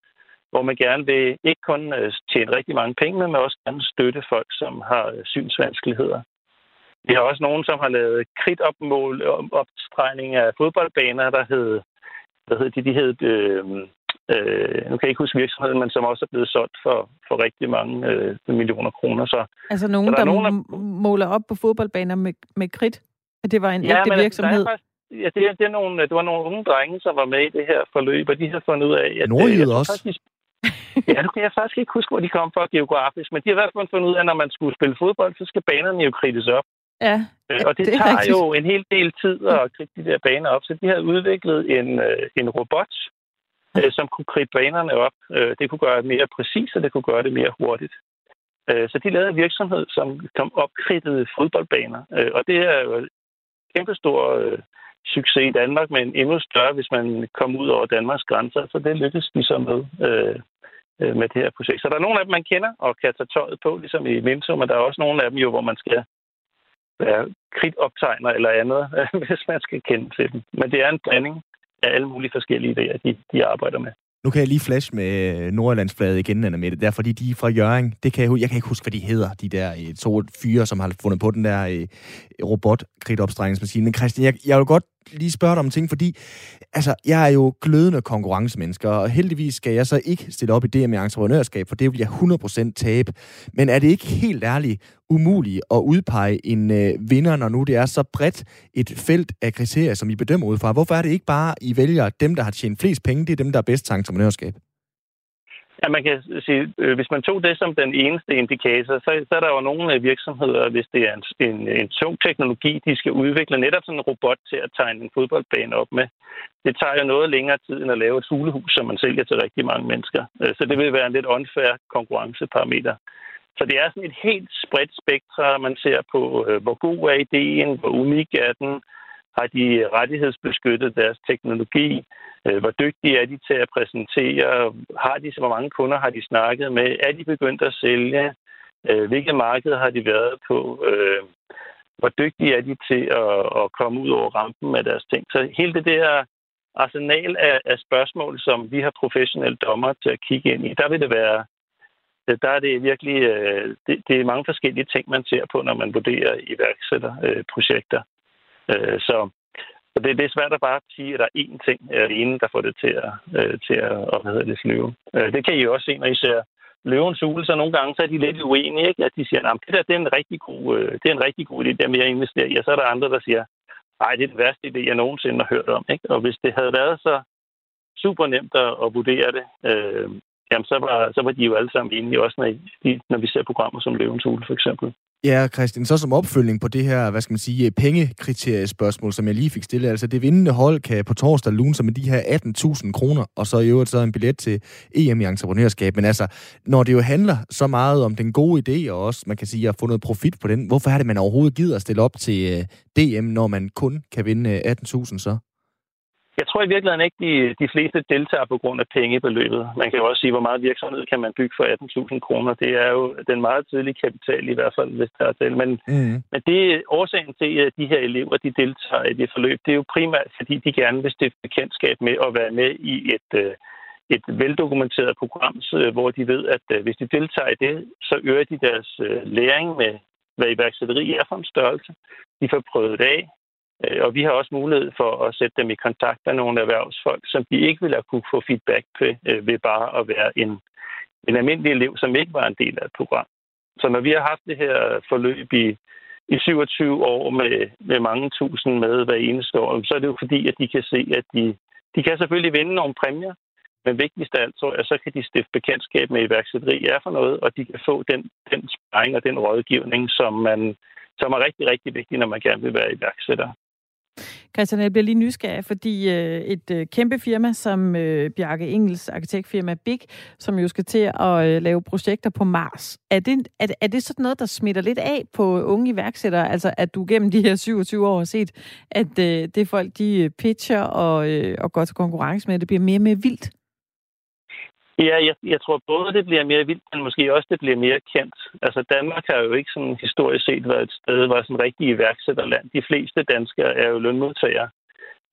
Speaker 5: hvor man gerne vil ikke kun øh, tjene rigtig mange penge, men også gerne støtte folk, som har øh, synsvanskeligheder. Vi har også nogen, som har lavet kridtopmål, opstregning af fodboldbaner, der hedder hvad hedder de, de hed øh, Øh, nu kan jeg ikke huske virksomheden, men som også er blevet solgt for, for rigtig mange øh, millioner kroner. Så,
Speaker 2: altså nogen, der, der nogen, der måler op på fodboldbaner med, med kridt? At det var en ja, ægte virksomhed?
Speaker 5: Der er faktisk, ja, det, er, det, er nogle, det var nogle unge drenge, som var med i det her forløb, og de har fundet ud af...
Speaker 1: At, Nordjyde også?
Speaker 5: Faktisk, *laughs* ja, nu kan jeg faktisk ikke huske, hvor de kom fra geografisk, men de har i hvert fald fundet ud af, at når man skulle spille fodbold, så skal banerne jo krittes op.
Speaker 2: Ja,
Speaker 5: øh, og det, det tager rigtigt. jo en hel del tid at kridte de der baner op, så de har udviklet en, øh, en robot, øh, som kunne kridte banerne op. Det kunne gøre det mere præcist, og det kunne gøre det mere hurtigt. Så de lavede en virksomhed, som kom opkridtede fodboldbaner, og det er jo kæmpestor succes i Danmark, men endnu større, hvis man kom ud over Danmarks grænser. Så det lykkedes de så med, øh, med det her projekt. Så der er nogle af dem, man kender og kan tage tøjet på, ligesom i Minto, men der er også nogle af dem jo, hvor man skal være kridtoptegner eller andet, *laughs* hvis man skal kende til dem. Men det er en blanding af alle mulige forskellige idéer, de, de arbejder med.
Speaker 1: Nu kan jeg lige flash med Nordjyllandsfladet igen, Anna Mette. Det er fordi, de er fra Jørgen. Det kan jeg, jeg kan ikke huske, hvad de hedder, de der øh, to fyre, som har fundet på den der øh, robot Men Christian, jeg, jeg vil godt lige spørge dig om ting, fordi altså, jeg er jo glødende konkurrencemennesker, og heldigvis skal jeg så ikke stille op i det med entreprenørskab, for det vil jeg 100% tabe. Men er det ikke helt ærligt umuligt at udpege en øh, vinder, når nu det er så bredt et felt af kriterier, som I bedømmer ud fra? Hvorfor er det ikke bare, I vælger dem, der har tjent flest penge, det er dem, der er bedst til entreprenørskab?
Speaker 5: Ja, man kan sige, øh, hvis man tog det som den eneste indikator, så, så er der jo nogle øh, virksomheder, hvis det er en, en, en tung teknologi, de skal udvikle netop sådan en robot til at tegne en fodboldbane op med. Det tager jo noget længere tid end at lave et hulehus, som man sælger til rigtig mange mennesker. Øh, så det vil være en lidt unfair konkurrenceparameter. Så det er sådan et helt spredt spektra, man ser på, hvor god er ideen, hvor unik er den, har de rettighedsbeskyttet deres teknologi? Øh, hvor dygtige er de til at præsentere? Har de så hvor mange kunder har de snakket med? Er de begyndt at sælge? Øh, Hvilke markeder har de været på? Øh, hvor dygtige er de til at, at komme ud over rampen med deres ting? Så hele det der arsenal af, af spørgsmål, som vi har professionelle dommer til at kigge ind i, der vil det være der er det virkelig det, det er mange forskellige ting, man ser på, når man vurderer iværksætterprojekter. Så, så det, det er svært at bare sige, at der er én ting alene, der får det til at, øh, til at hvad hedder det, flyve. Øh, det kan I jo også se, når I ser løvens hule, så nogle gange så er de lidt uenige, ikke? at de siger, at det der det er en rigtig god, øh, det er en rigtig god idé, der mere investere i, og så er der andre, der siger, nej, det er det værste idé, jeg nogensinde har hørt om. Ikke? Og hvis det havde været så super nemt at, at vurdere det, øh, jamen så var, så var de jo alle sammen enige, også når, de, når vi ser programmer som Løvens Hule for eksempel.
Speaker 1: Ja, Christian, så som opfølgning på det her, hvad skal man sige, øh, pengekriteriespørgsmål, som jeg lige fik stillet, altså det vindende hold kan på torsdag lune sig med de her 18.000 kroner, og så i øvrigt så en billet til EM i entreprenørskab. Men altså, når det jo handler så meget om den gode idé, og også, man kan sige, at få noget profit på den, hvorfor er det, man overhovedet gider at stille op til øh, DM, når man kun kan vinde øh, 18.000 så?
Speaker 5: Jeg tror i virkeligheden ikke, de, de fleste deltager på grund af pengebeløbet. Man kan jo også sige, hvor meget virksomhed kan man bygge for 18.000 kroner. Det er jo den meget tidlige kapital i hvert fald, hvis der er til. Men, mm. men det er årsagen til, at de her elever de deltager i det forløb. Det er jo primært, fordi de gerne vil stifte bekendtskab med at være med i et, øh, et veldokumenteret program, hvor de ved, at øh, hvis de deltager i det, så øger de deres øh, læring med, hvad iværksætteri er for en størrelse. De får prøvet det af, Øh, Øh, og vi har også mulighed for at sætte dem i kontakt med nogle erhvervsfolk, som de ikke ville have kunne få feedback på øh, ved bare at være en, en almindelig elev, som ikke var en del af et program. Så når vi har haft det her forløb i, i 27 år med, med mange tusind med hver eneste år, så er det jo fordi, at de kan se, at de, de kan selvfølgelig vinde nogle præmier, men vigtigst af alt, så, at så kan de stifte bekendtskab med iværksætteri er for noget, og de kan få den, den sparring og den rådgivning, som, man, som er rigtig, rigtig vigtig, når man gerne vil være iværksætter.
Speaker 2: Christian, jeg bliver lige nysgerrig, fordi øh, et øh, kæmpe firma som øh, Bjarke Engels arkitektfirma Big, som jo skal til at øh, lave projekter på Mars, er det, er, er det sådan noget, der smitter lidt af på unge iværksættere? Altså, at du gennem de her 27 år har set, at øh, det folk, de øh, pitcher og, øh, og går til konkurrence med, det bliver mere og mere vildt?
Speaker 5: Ja, jeg, jeg tror både, det bliver mere vildt, men måske også, det bliver mere kendt. Altså, Danmark har jo ikke sådan historisk set været et sted, hvor sådan rigtig iværksætterland. De fleste danskere er jo lønmodtagere.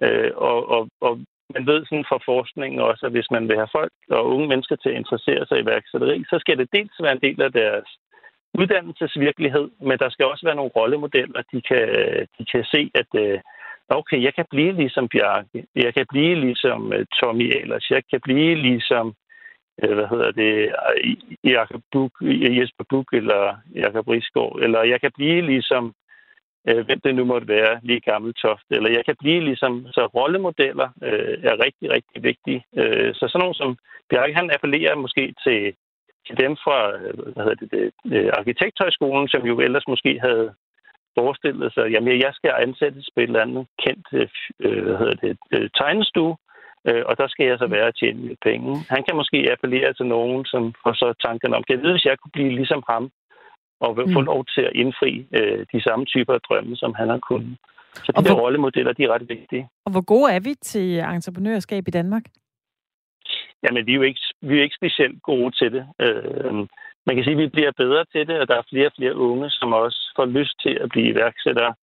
Speaker 5: Øh, og, og, og man ved sådan fra forskningen også, at hvis man vil have folk og unge mennesker til at interessere sig i iværksætteri, så skal det dels være en del af deres uddannelsesvirkelighed, men der skal også være nogle rollemodeller, de kan, de kan se, at, øh, okay, jeg kan blive ligesom Bjarke, jeg kan blive ligesom øh, Tommy Ahlers, jeg kan blive ligesom, Øh, hvad hedder det, Jakob Buk, Jesper Buk eller Jakob Risgaard, eller jeg kan blive ligesom øh, hvem det nu måtte være, lige gammel toft. Eller jeg kan blive ligesom, så rollemodeller øh, er rigtig, rigtig vigtige. Øh, så sådan nogen som Bjarke, han appellerer måske til, til dem fra øh, hvad hedder det, det, Arkitekthøjskolen, som jo ellers måske havde forestillet sig, jamen jeg skal ansætte et eller andet kendt øh, hvad hedder det, tegnestue, øh, og der skal jeg så være at tjene lidt penge. Han kan måske appellere til nogen, som får så tanken om, kan jeg vide, hvis jeg kunne blive ligesom ham, og få mm. lov til at indfri øh, de samme typer af drømme, som han har kunnet. Så de og der hvor... rollemodeller, de er ret vigtige.
Speaker 2: Og hvor gode er vi til entreprenørskab i Danmark?
Speaker 5: Jamen, vi er jo ikke, vi er ikke specielt gode til det. Øh, man kan sige, at vi bliver bedre til det, og der er flere og flere unge, som også får lyst til at blive iværksættere.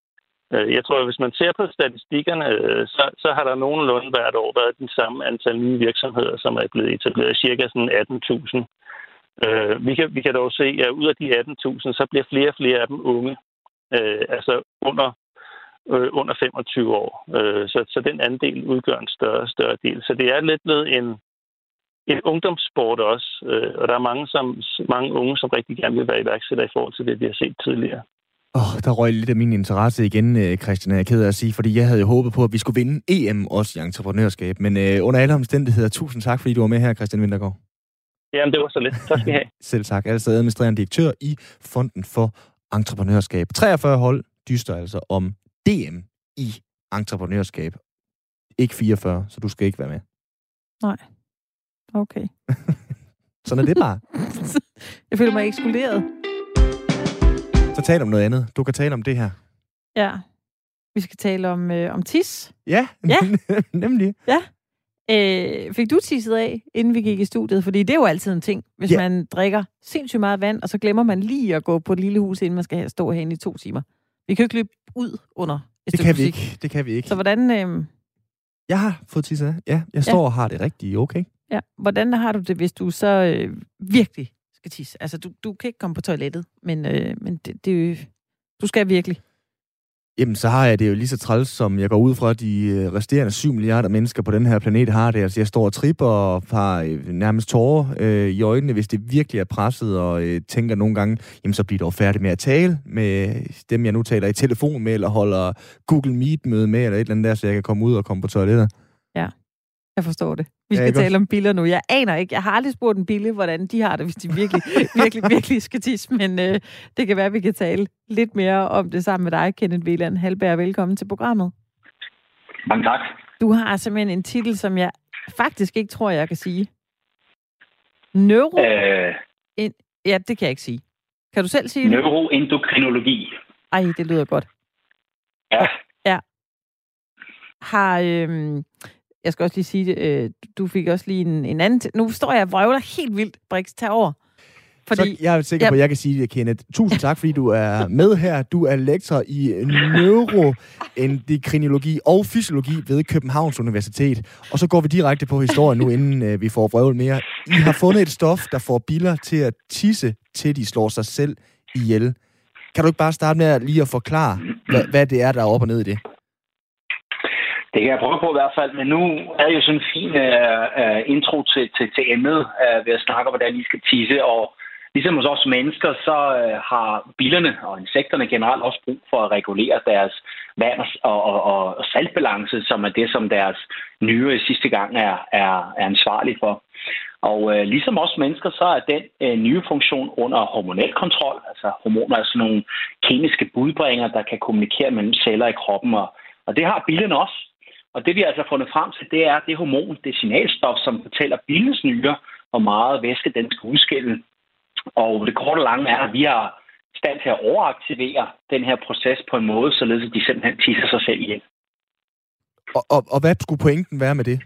Speaker 5: Øh, jeg tror, at hvis man ser på statistikkerne, øh, så, så har der nogenlunde hvert år været den samme antal nye virksomheder, som er blevet etableret. Cirka sådan 18.000 Øh, vi, kan, vi kan dog se, at ud af de 18.000, så bliver flere og flere af dem unge, øh, altså under, øh, under 25 år. Øh, så, så den andel udgør en større større del. Så det er lidt blevet en, en ungdomssport også, øh, og der er mange, som, mange unge, som rigtig gerne vil være iværksætter i forhold til det, vi har set tidligere.
Speaker 1: Oh, der røg lidt af min interesse igen, øh, Christian, jeg er ked af at sige, fordi jeg havde jo håbet på, at vi skulle vinde EM også i entreprenørskab. Men øh, under alle omstændigheder, tusind tak, fordi du var med her, Christian Wintergaard.
Speaker 5: Jamen, det var så lidt. Tak skal I have. *laughs*
Speaker 1: Selv tak. Altså administrerende direktør i Fonden for Entreprenørskab. 43 hold dyster altså om DM i entreprenørskab. Ikke 44, så du skal ikke være med.
Speaker 2: Nej. Okay. *laughs*
Speaker 1: Sådan er det bare. *laughs*
Speaker 2: jeg føler mig ekskluderet.
Speaker 1: Så tal om noget andet. Du kan tale om det her.
Speaker 2: Ja. Vi skal tale om, øh, om tis.
Speaker 1: Ja, ja. *laughs* nemlig.
Speaker 2: Ja. Øh, fik du tisset af, inden vi gik i studiet? Fordi det er jo altid en ting, hvis ja. man drikker sindssygt meget vand, og så glemmer man lige at gå på et lille hus, inden man skal stå herinde i to timer. Vi kan jo ikke løbe ud under et
Speaker 1: det kan
Speaker 2: musik.
Speaker 1: vi ikke. Det kan vi ikke.
Speaker 2: Så hvordan... Øh...
Speaker 1: Jeg har fået tisset af. Ja, jeg står ja. og har det rigtig okay.
Speaker 2: Ja, hvordan har du det, hvis du så øh, virkelig skal tisse? Altså, du, du kan ikke komme på toilettet, men, øh, men det, det, du skal virkelig.
Speaker 1: Jamen, så har jeg det jo lige så træls, som jeg går ud fra, de øh, resterende 7 milliarder mennesker på den her planet har det. Altså, jeg står og tripper og har øh, nærmest tårer øh, i øjnene, hvis det virkelig er presset, og øh, tænker nogle gange, jamen, så bliver dog færdig med at tale med dem, jeg nu taler i telefon med, eller holder Google Meet-møde med, eller et eller andet der, så jeg kan komme ud og komme på toilettet.
Speaker 2: Jeg forstår det. Vi skal ja, tale om biller nu. Jeg aner ikke. Jeg har aldrig spurgt en bille, hvordan de har det, hvis de virkelig, *laughs* virkelig, virkelig skal tisse. Men øh, det kan være, at vi kan tale lidt mere om det sammen med dig, Kenneth Wieland Halberg. Velkommen til programmet.
Speaker 6: Mange tak.
Speaker 2: Du har simpelthen en titel, som jeg faktisk ikke tror, jeg kan sige. Neuro... Øh... En... Ja, det kan jeg ikke sige. Kan du selv sige det?
Speaker 6: Neuroendokrinologi.
Speaker 2: Ej, det lyder godt.
Speaker 6: Ja.
Speaker 2: Ja. Har, øhm, jeg skal også lige sige, øh, du fik også lige en, en anden... Nu står jeg og vrøvler helt vildt, Brix, tag over.
Speaker 1: Fordi, så jeg er sikker på, at jeg kan sige det, Kenneth. Tusind tak, fordi du er med her. Du er lektor i neuroendokrinologi og fysiologi ved Københavns Universitet. Og så går vi direkte på historien nu, inden øh, vi får vrøvlet mere. I har fundet et stof, der får biller til at tisse, til de slår sig selv ihjel. Kan du ikke bare starte med lige at forklare, hvad, hvad det er, der er op og ned i det?
Speaker 6: Det kan jeg prøve på i hvert fald, men nu er det jo sådan en fin uh, uh, intro til, til, til emnet uh, ved at snakke om, hvordan I skal tisse. Og ligesom hos os mennesker, så uh, har billerne og insekterne generelt også brug for at regulere deres vand og, og, og, og saltbalance, som er det, som deres nyere i sidste gang er, er, er ansvarlig for. Og øh, ligesom os mennesker, så er den øh, nye funktion under hormonel kontrol. Altså hormoner er sådan nogle kemiske budbringer, der kan kommunikere mellem celler i kroppen, og, og det har billerne også. Og det vi altså har fundet frem til, det er det hormon, det signalstof, som fortæller billens nyre, hvor meget væske den skal udskille. Og det korte og lange er, at vi har stand til at overaktivere den her proces på en måde, således at de simpelthen tisser sig selv ihjel.
Speaker 1: Og, og, og hvad skulle pointen være med det?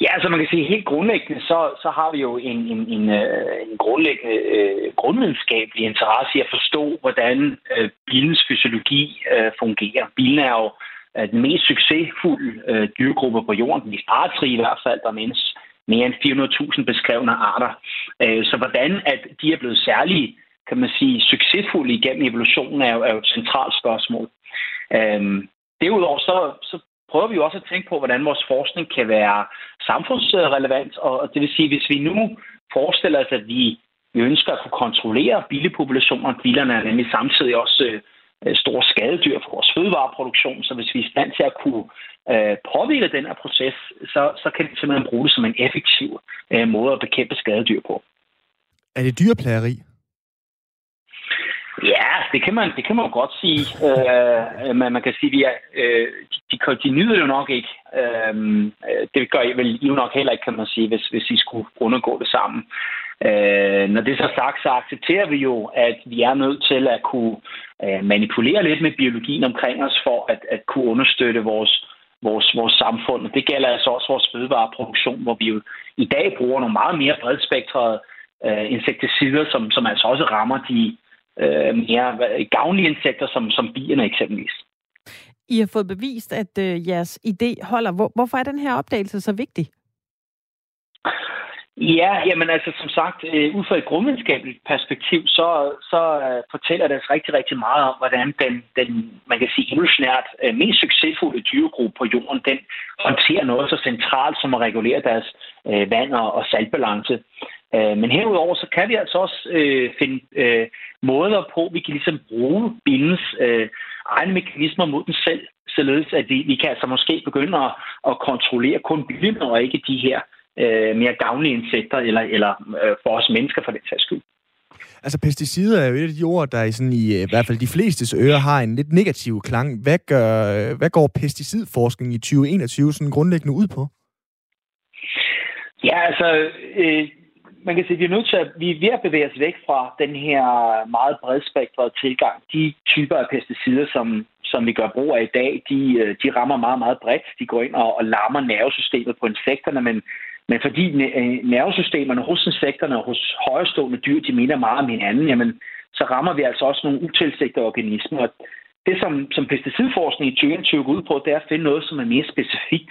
Speaker 6: Ja, altså man kan sige helt grundlæggende, så, så har vi jo en, en, en, øh, en grundlæggende øh, grundvidenskabelig interesse i at forstå, hvordan øh, bilens fysiologi øh, fungerer. Bilen er jo den mest succesfulde øh, dyregruppe på jorden, de artsrige i hvert fald, der mindes mere end 400.000 beskrevne arter. Øh, så hvordan at de er blevet særlige, kan man sige, succesfulde igennem evolutionen, er jo, er jo et centralt spørgsmål. Øh, derudover så, så prøver vi jo også at tænke på, hvordan vores forskning kan være samfundsrelevant, og det vil sige, hvis vi nu forestiller os, at vi, vi ønsker at kunne kontrollere billepopulationer, bilerne er nemlig samtidig også øh, store skadedyr for vores fødevareproduktion, så hvis vi er i stand til at kunne øh, påvirke den her proces, så, så kan vi simpelthen bruge det som en effektiv øh, måde at bekæmpe skadedyr på.
Speaker 1: Er det dyreplageri?
Speaker 6: Ja, det kan man, det kan man godt sige. Øh, men man kan sige, at vi er, øh, de, de, de nyder det jo nok ikke. Øh, det gør I vel I jo nok heller ikke, kan man sige, hvis, hvis I skulle undergå det sammen. Øh, når det er så sagt, så accepterer vi jo, at vi er nødt til at kunne øh, manipulere lidt med biologien omkring os, for at, at kunne understøtte vores, vores, vores samfund. Og det gælder altså også vores fødevareproduktion, hvor vi jo i dag bruger nogle meget mere bredspektrede øh, insekticider, som, som altså også rammer de øh, mere gavnlige insekter, som, som bierne eksempelvis.
Speaker 2: I har fået bevist, at øh, jeres idé holder. Hvor, hvorfor er den her opdagelse så vigtig?
Speaker 6: Ja, jamen altså som sagt, øh, ud fra et grundvidenskabeligt perspektiv, så, så øh, fortæller det os rigtig, rigtig meget om, hvordan den, den man kan sige, evolutionært øh, mest succesfulde dyregruppe på jorden, den håndterer noget så centralt som at regulere deres øh, vand- og, og saltbalance. Øh, men herudover, så kan vi altså også øh, finde øh, måder på, vi kan ligesom bruge bindens øh, egne mekanismer mod den selv, således at vi, vi kan altså måske begynde at, at kontrollere kun bilen og ikke de her øh, mere gavnlige insekter, eller, eller øh, for os mennesker for den sags skyld.
Speaker 1: Altså pesticider er jo et af de ord, der i, sådan i, øh, i hvert fald de flestes ører har en lidt negativ klang. Hvad, gør, hvad går pesticidforskning i 2021 sådan grundlæggende ud på?
Speaker 6: Ja, altså, øh, man kan sige, at vi er nødt til at, vi er ved at bevæge os væk fra den her meget bredspektrede tilgang. De typer af pesticider, som, som vi gør brug af i dag, de, øh, de rammer meget, meget bredt. De går ind og, og lammer nervesystemet på insekterne, men men fordi øh, nervesystemerne hos insekterne og hos højrestående dyr, de minder meget om hinanden, jamen, så rammer vi altså også nogle utilsigtede organismer. Det, som, som pesticidforskning i 2020 går ud på, det er at finde noget, som er mere specifikt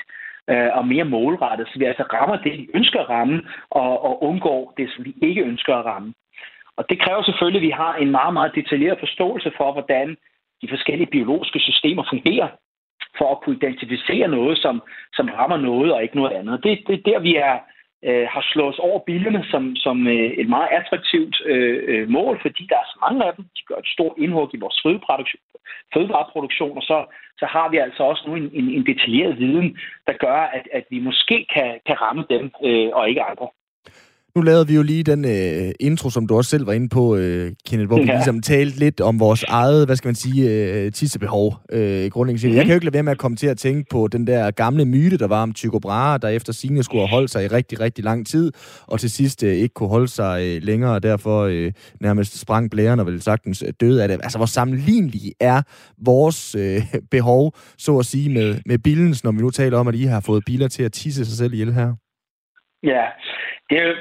Speaker 6: øh, og mere målrettet, så vi altså rammer det, vi ønsker at ramme, og, og undgår det, som vi ikke ønsker at ramme. Og det kræver selvfølgelig, at vi har en meget, meget detaljeret forståelse for, hvordan de forskellige biologiske systemer fungerer for at kunne identificere noget, som, som rammer noget og ikke noget andet. Det, det er der, vi er, øh, har slået os over bilerne som, som øh, et meget attraktivt øh, øh, mål, fordi der er så mange af dem. De gør et stort indhug i vores fødevareproduktion, fødevareproduktion og så, så har vi altså også nu en, en, en detaljeret viden, der gør, at, at vi måske kan, kan ramme dem øh, og ikke andre.
Speaker 1: Nu lavede vi jo lige den øh, intro, som du også selv var inde på, øh, Kenneth, hvor ja. vi ligesom talte lidt om vores eget, hvad skal man sige, øh, tissebehov. Øh, grundlæggende mm. Jeg kan jo ikke lade være med at komme til at tænke på den der gamle myte, der var om Tycho Brahe, der efter sine skulle have holdt sig i rigtig, rigtig lang tid, og til sidst øh, ikke kunne holde sig øh, længere, og derfor øh, nærmest sprang blæren og vel sagtens øh, døde af det. Altså, hvor sammenlignelige er vores øh, behov, så at sige, med, med billens, når vi nu taler om, at I har fået biler til at tisse sig selv ihjel her?
Speaker 6: Ja, det er jo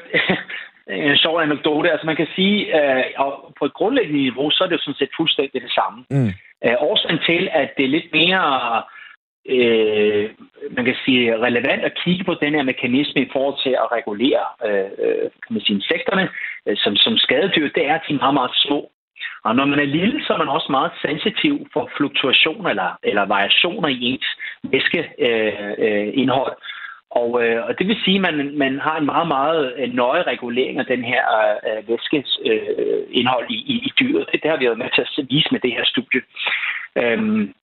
Speaker 6: *laughs* en sjov anekdote. Altså man kan sige, at øh, på et grundlæggende niveau, så er det jo sådan set fuldstændig det samme. Mm. Øh, årsagen til, at det er lidt mere øh, man kan sige, relevant at kigge på den her mekanisme i forhold til at regulere øh, øh kan man sige, insekterne øh, som, som skadedyr, det er, at de er meget, meget små. Og når man er lille, så er man også meget sensitiv for fluktuationer eller, eller variationer i ens væskeindhold. Øh, og, øh, og det vil sige, at man, man har en meget, meget øh, nøje regulering af den her øh, væskes øh, indhold i, i, i dyret. Det, det har vi været med til at vise med det her studie. Øhm,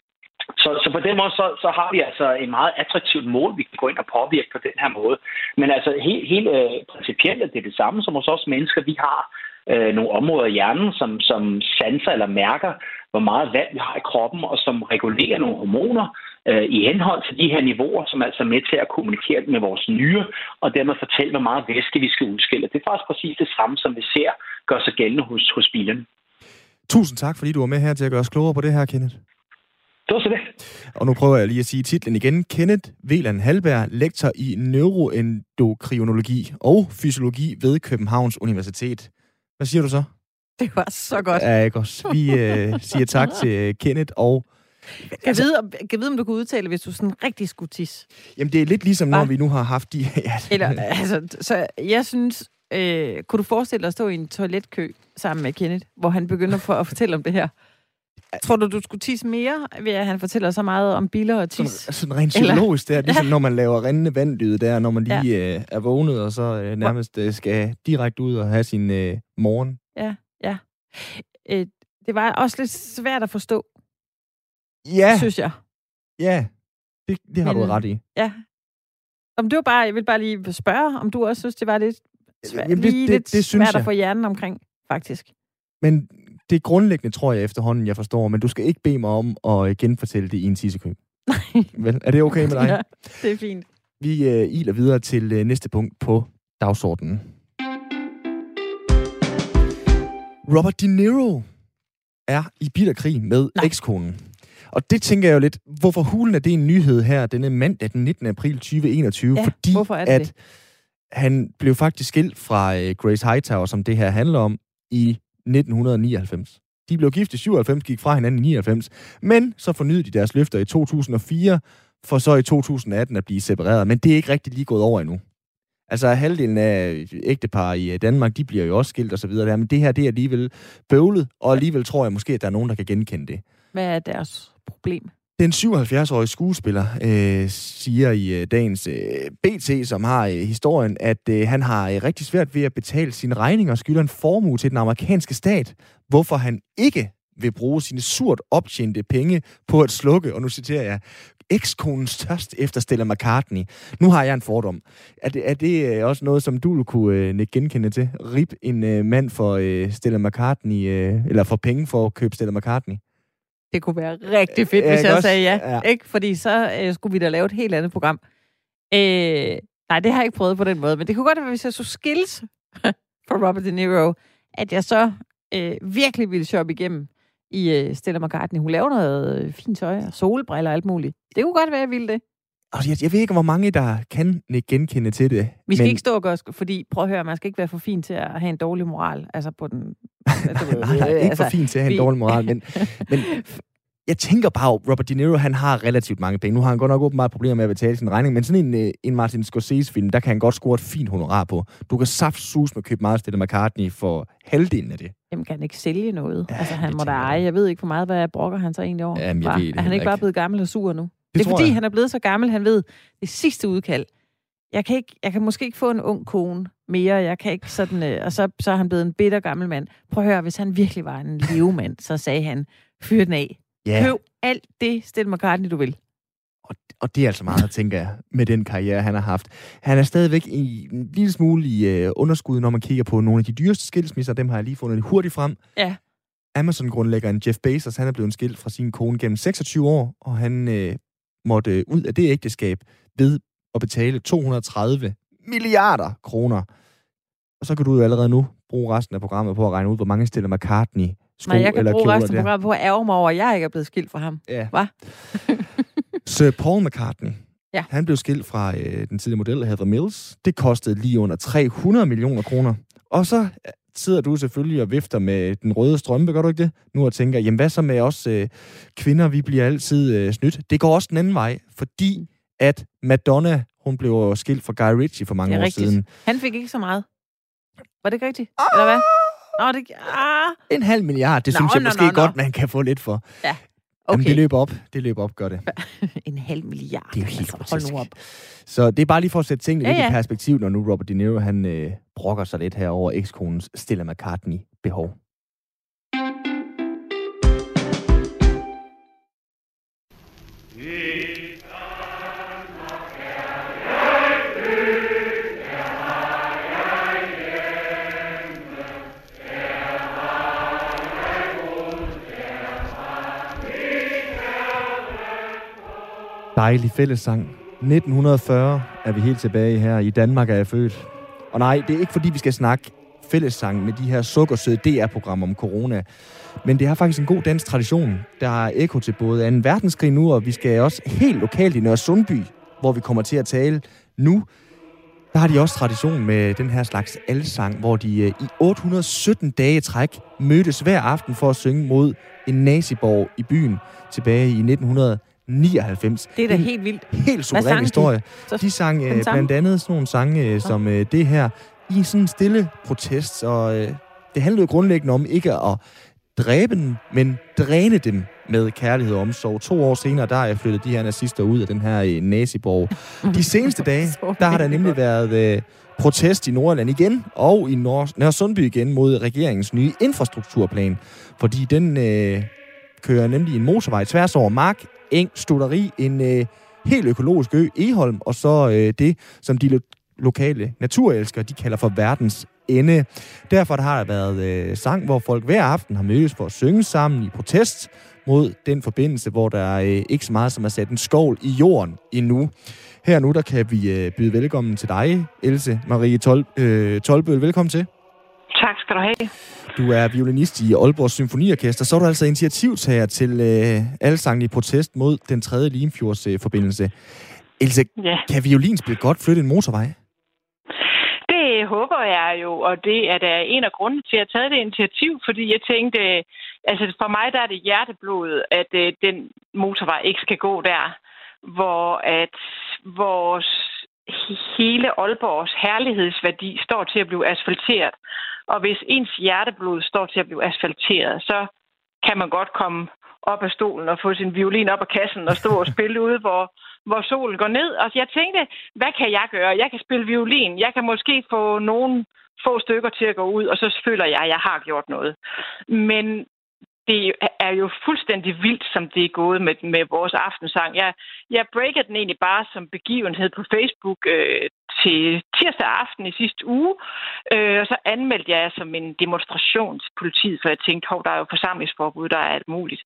Speaker 6: så, så på den måde, så, så har vi altså et meget attraktivt mål, vi kan gå ind og påvirke på den her måde. Men altså helt, helt øh, principielt er det det samme som hos os mennesker. Vi har øh, nogle områder i hjernen, som, som sanser eller mærker, hvor meget vand vi har i kroppen, og som regulerer nogle hormoner, øh, i henhold til de her niveauer, som altså er med til at kommunikere med vores nyre, og dermed fortælle, hvor meget væske vi skal udskille. Det er faktisk præcis det samme, som vi ser gør sig gældende hos, hos bilen.
Speaker 1: Tusind tak, fordi du var med her til at gøre os klogere på det her, Kenneth.
Speaker 6: Det var så det.
Speaker 1: Og nu prøver jeg lige at sige titlen igen. Kenneth Veland Halberg, lektor i neuroendokrinologi og fysiologi ved Københavns Universitet. Hvad siger du så?
Speaker 2: Det var så godt.
Speaker 1: Ja, ikke også. Vi øh, siger tak *laughs* til Kenneth og
Speaker 2: kan, altså, vide, om, kan vide, om du kan udtale, hvis du sådan rigtig skulle tisse?
Speaker 1: Jamen, det er lidt ligesom, når Hva? vi nu har haft de... *laughs*
Speaker 2: ja, Eller, altså, så jeg synes... Øh, kunne du forestille dig at stå i en toiletkø sammen med Kenneth, hvor han begynder for at fortælle om det her? Tror du, du skulle tisse mere, ved at han fortæller så meget om biler og tis?
Speaker 1: Sådan, sådan rent psykologisk der, ligesom ja. når man laver rendende vandlyd der, når man lige ja. øh, er vågnet, og så øh, nærmest øh, skal direkte ud og have sin øh, morgen.
Speaker 2: Ja, ja. Øh, det var også lidt svært at forstå,
Speaker 1: Ja,
Speaker 2: synes jeg.
Speaker 1: ja. Det, det har
Speaker 2: Men-
Speaker 1: du ret i.
Speaker 2: Ja. Om det var bare, jeg vil bare lige spørge, om du også synes, det var lidt, svært,
Speaker 1: Jamen, det-
Speaker 2: lige
Speaker 1: det-
Speaker 2: lidt
Speaker 1: det synes
Speaker 2: svært
Speaker 1: jeg.
Speaker 2: at få hjernen omkring, faktisk.
Speaker 1: Men det grundlæggende tror jeg efterhånden, jeg forstår, men du skal ikke bede mig om at øh, genfortælle det i en tissekøb. Vel, er det okay med dig? *laughs*
Speaker 2: Ja, det er fint.
Speaker 1: Vi øh, iler videre til øh, næste punkt på dagsordenen. Robert De Niro er i bitter krig med
Speaker 2: Nej.
Speaker 1: ekskonen. Og det tænker jeg jo lidt, hvorfor hulen er det en nyhed her denne mandag den 19. april 2021?
Speaker 2: Ja,
Speaker 1: fordi
Speaker 2: hvorfor er det
Speaker 1: at
Speaker 2: det?
Speaker 1: han blev faktisk skilt fra øh, Grace Hightower, som det her handler om, i 1999. De blev gift i 97, gik fra hinanden i 99, men så fornyede de deres løfter i 2004, for så i 2018 at blive separeret. Men det er ikke rigtig lige gået over endnu. Altså halvdelen af ægtepar i øh, Danmark, de bliver jo også skilt og så videre der, men det her, det er alligevel bøvlet, og alligevel tror jeg måske, at der er nogen, der kan genkende det.
Speaker 2: Hvad er deres problem?
Speaker 1: Den 77-årige skuespiller øh, siger i øh, dagens øh, BT, som har øh, historien, at øh, han har øh, rigtig svært ved at betale sine regninger og skylder en formue til den amerikanske stat, hvorfor han ikke vil bruge sine surt optjente penge på at slukke, og nu citerer jeg, ekskonens tørst efter Stella McCartney. Nu har jeg en fordom. Er det, er det øh, også noget, som du kunne øh, nikke genkende til? Rip en øh, mand for øh, Stella McCartney, øh, eller for penge for at købe Stella McCartney?
Speaker 2: Det kunne være rigtig fedt, hvis
Speaker 1: ikke
Speaker 2: jeg
Speaker 1: også?
Speaker 2: sagde ja.
Speaker 1: Ja.
Speaker 2: Ikke? Fordi så øh, skulle vi da lave et helt andet program. Øh, nej, det har jeg ikke prøvet på den måde. Men det kunne godt være, hvis jeg så skilles *laughs* for Robert De Niro, at jeg så øh, virkelig ville shoppe igennem i øh, Stella McCartney. Hun laver noget øh, fint tøj og solbriller og alt muligt. Det kunne godt være, jeg ville det.
Speaker 1: Altså, jeg, jeg ved ikke, hvor mange, der kan genkende til det.
Speaker 2: Vi skal
Speaker 1: men...
Speaker 2: ikke stå og gøre, fordi prøv at høre, man skal ikke være for fin til at have en dårlig moral. Altså på den... ved, *laughs*
Speaker 1: nej, nej,
Speaker 2: øh,
Speaker 1: ikke for fint til at have en dårlig moral, men, *laughs* men jeg tænker bare, Robert De Niro, han har relativt mange penge. Nu har han godt nok åbenbart problemer med at betale sin regning, men sådan en, øh, en Martin Scorsese-film, der kan han godt score et fint honorar på. Du kan saft sus med at købe meget Stella McCartney for halvdelen af det.
Speaker 2: Jamen, kan han ikke sælge noget?
Speaker 1: Ja,
Speaker 2: altså, han må da eje. Jeg ved ikke, hvor meget, hvad brokker han så egentlig over.
Speaker 1: Jamen, jeg ved det
Speaker 2: er han
Speaker 1: heller
Speaker 2: ikke bare blevet gammel og sur nu? Det, er fordi,
Speaker 1: jeg.
Speaker 2: han er blevet så gammel, han ved, det sidste udkald. Jeg kan, ikke, jeg kan måske ikke få en ung kone mere. Jeg kan ikke sådan... Øh, og så, så er han blevet en bitter gammel mand. Prøv at høre, hvis han virkelig var en levemand, så sagde han, fyr den af.
Speaker 1: Ja,
Speaker 2: Køb alt det, Stella McCartney, du vil.
Speaker 1: og, og det er altså meget, tænker jeg, med den karriere, han har haft. Han er stadigvæk i en lille smule i øh, underskud, når man kigger på nogle af de dyreste skilsmisser. Dem har jeg lige fundet hurtigt frem.
Speaker 2: Ja.
Speaker 1: Amazon-grundlæggeren Jeff Bezos, han er blevet skilt fra sin kone gennem 26 år, og han øh, måtte øh, ud af det ægteskab ved at betale 230 milliarder kroner. Og så kan du jo allerede nu bruge resten af programmet på at regne ud, hvor mange Stella McCartney sko
Speaker 2: Nej, jeg kan
Speaker 1: eller
Speaker 2: bruge resten af programmet på at ærge mig over, at jeg ikke er blevet skilt fra ham.
Speaker 1: Ja.
Speaker 2: Hva? *laughs*
Speaker 1: Sir Paul McCartney.
Speaker 2: Ja.
Speaker 1: Han blev skilt fra øh, den tidligere model Heather Mills. Det kostede lige under 300 millioner kroner. Og så sidder du selvfølgelig og vifter med den røde strømpe, gør du ikke det? Nu og tænker, jamen hvad så med os øh, kvinder, vi bliver altid øh, snydt. Det går også den anden vej, fordi at Madonna, hun blev skilt fra Guy Ritchie for mange
Speaker 2: Det er
Speaker 1: år
Speaker 2: rigtigt.
Speaker 1: siden.
Speaker 2: Han fik ikke så meget. Var det ikke rigtigt? Eller hvad? Nå, det... Ah,
Speaker 1: En halv milliard, det
Speaker 2: Nå,
Speaker 1: synes jeg
Speaker 2: nå,
Speaker 1: måske
Speaker 2: nå, nå.
Speaker 1: godt, man kan få lidt for.
Speaker 2: Okay.
Speaker 1: Jamen, det løber op. Det løber op, gør det. *laughs*
Speaker 2: en halv milliard.
Speaker 1: Det er jo helt
Speaker 2: altså, hold nu op.
Speaker 1: Så det er bare lige for at sætte tingene
Speaker 2: Ja,
Speaker 1: lidt i perspektiv, når nu Robert De Niro han øh, brokker sig lidt her over ekskonens Stella McCartney behov. Dejlig fællessang. 1940 er vi helt tilbage her. I Danmark er jeg født. Og nej, det er ikke fordi, vi skal snakke fællessang med de her sukkersøde DR-programmer om corona. Men det har faktisk en god dansk tradition. Der er ekko til både 2. verdenskrig nu, og vi skal også helt lokalt i Nørre Sundby, hvor vi kommer til at tale nu. Der har de også tradition med den her slags alsang, hvor de øh, i 817 dage træk mødtes hver aften for at synge mod en naziborg i byen tilbage i 1900 1999.
Speaker 2: Det er da
Speaker 1: en
Speaker 2: helt vildt.
Speaker 1: helt suveræn
Speaker 2: de?
Speaker 1: historie.
Speaker 2: Så-
Speaker 1: De sang øh, blandt andet sådan nogle sange øh, som øh, det her i sådan en stille protest, og øh, det handlede jo grundlæggende om ikke at dræbe dem, men dræne dem med kærlighed og omsorg. To år senere, der er jeg flyttet de her nazister ud af den her øh, naziborg. De seneste *laughs* dage, der har der nemlig været øh, protest i Nordland igen, og i Nord- Nørre Sundby igen mod regeringens nye infrastrukturplan. Fordi den øh, kører nemlig en motorvej tværs over Mark, Eng, Studeri, en øh, helt økologisk ø, Eholm, og så øh, det, som de lo- lokale naturelskere, de kalder for verdens ende. Derfor der har der været øh, sang, hvor folk hver aften har mødtes for at synge sammen i protest mod den forbindelse, hvor der øh, ikke så meget som er sat en skål i jorden endnu. Her nu, der kan vi øh, byde velkommen til dig, Else Marie Tol, øh, Tolbøl. Velkommen til.
Speaker 7: Tak skal du have.
Speaker 1: Du er violinist i Aalborg Symfoniorkester. Så er du altså initiativtager til øh, alsangen i protest mod den tredje Limfjords-forbindelse. Øh, Else,
Speaker 7: Ja.
Speaker 1: kan violin spille godt flytte en motorvej?
Speaker 7: Det håber jeg jo, og det er da en af grundene til, at jeg taget det initiativ, fordi jeg tænkte, altså for mig der er det hjerteblod, at øh, den motorvej ikke skal gå der, hvor at vores hele Aalborgs herlighedsværdi står til at blive asfalteret. Og hvis ens hjerteblod står til at blive asfalteret, så kan man godt komme op af stolen og få sin violin op af kassen og stå og *laughs* spille ude, hvor, hvor solen går ned. Og jeg tænkte, hvad kan jeg gøre? Jeg kan spille violin. Jeg kan måske få nogle få stykker til at gå ud, og så føler jeg, at jeg har gjort noget. Men det er jo fuldstændig vildt, som det er gået med, med vores aftensang. Jeg, jeg breaker den egentlig bare som begivenhed på Facebook øh, til tirsdag aften i sidste uge, øh, og så anmeldte jeg som en demonstration til politiet, for jeg tænkte, hov, der er jo forsamlingsforbud, der er alt muligt.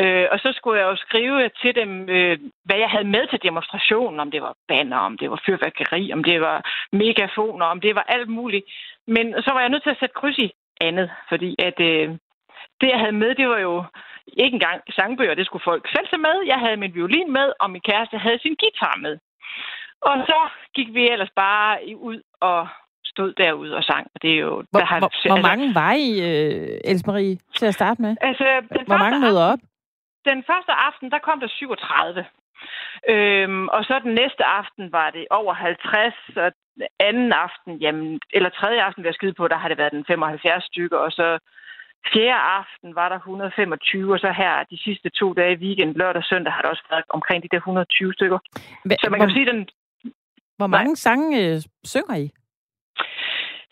Speaker 7: Øh, og så skulle jeg jo skrive til dem, øh, hvad jeg havde med til demonstrationen, om det var banner, om det var fyrværkeri, om det var megafoner, om det var alt muligt. Men så var jeg nødt til at sætte kryds i andet, fordi at... Øh, det, jeg havde med, det var jo ikke engang sangbøger, det skulle folk selv tage med. Jeg havde min violin med, og min kæreste havde sin guitar med. Og så gik vi ellers bare ud og stod derude og sang. Og det er jo,
Speaker 2: Hvor,
Speaker 7: der har,
Speaker 2: hvor, hvor mange var I, øh, Else Marie, til at starte med?
Speaker 7: Altså, den
Speaker 2: Hvor mange møder op?
Speaker 7: Den første aften, der kom der 37. Øhm, og så den næste aften var det over 50, og anden aften, jamen, eller tredje aften, vil jeg skyde på, der har det været den 75 stykker, og så fjerde aften var der 125, og så her de sidste to dage i weekend, lørdag og søndag, har der også været omkring de der 120 stykker.
Speaker 2: Hva,
Speaker 7: Så man
Speaker 2: hvor,
Speaker 7: kan sige, den
Speaker 2: hvor mange sange øh, synger I?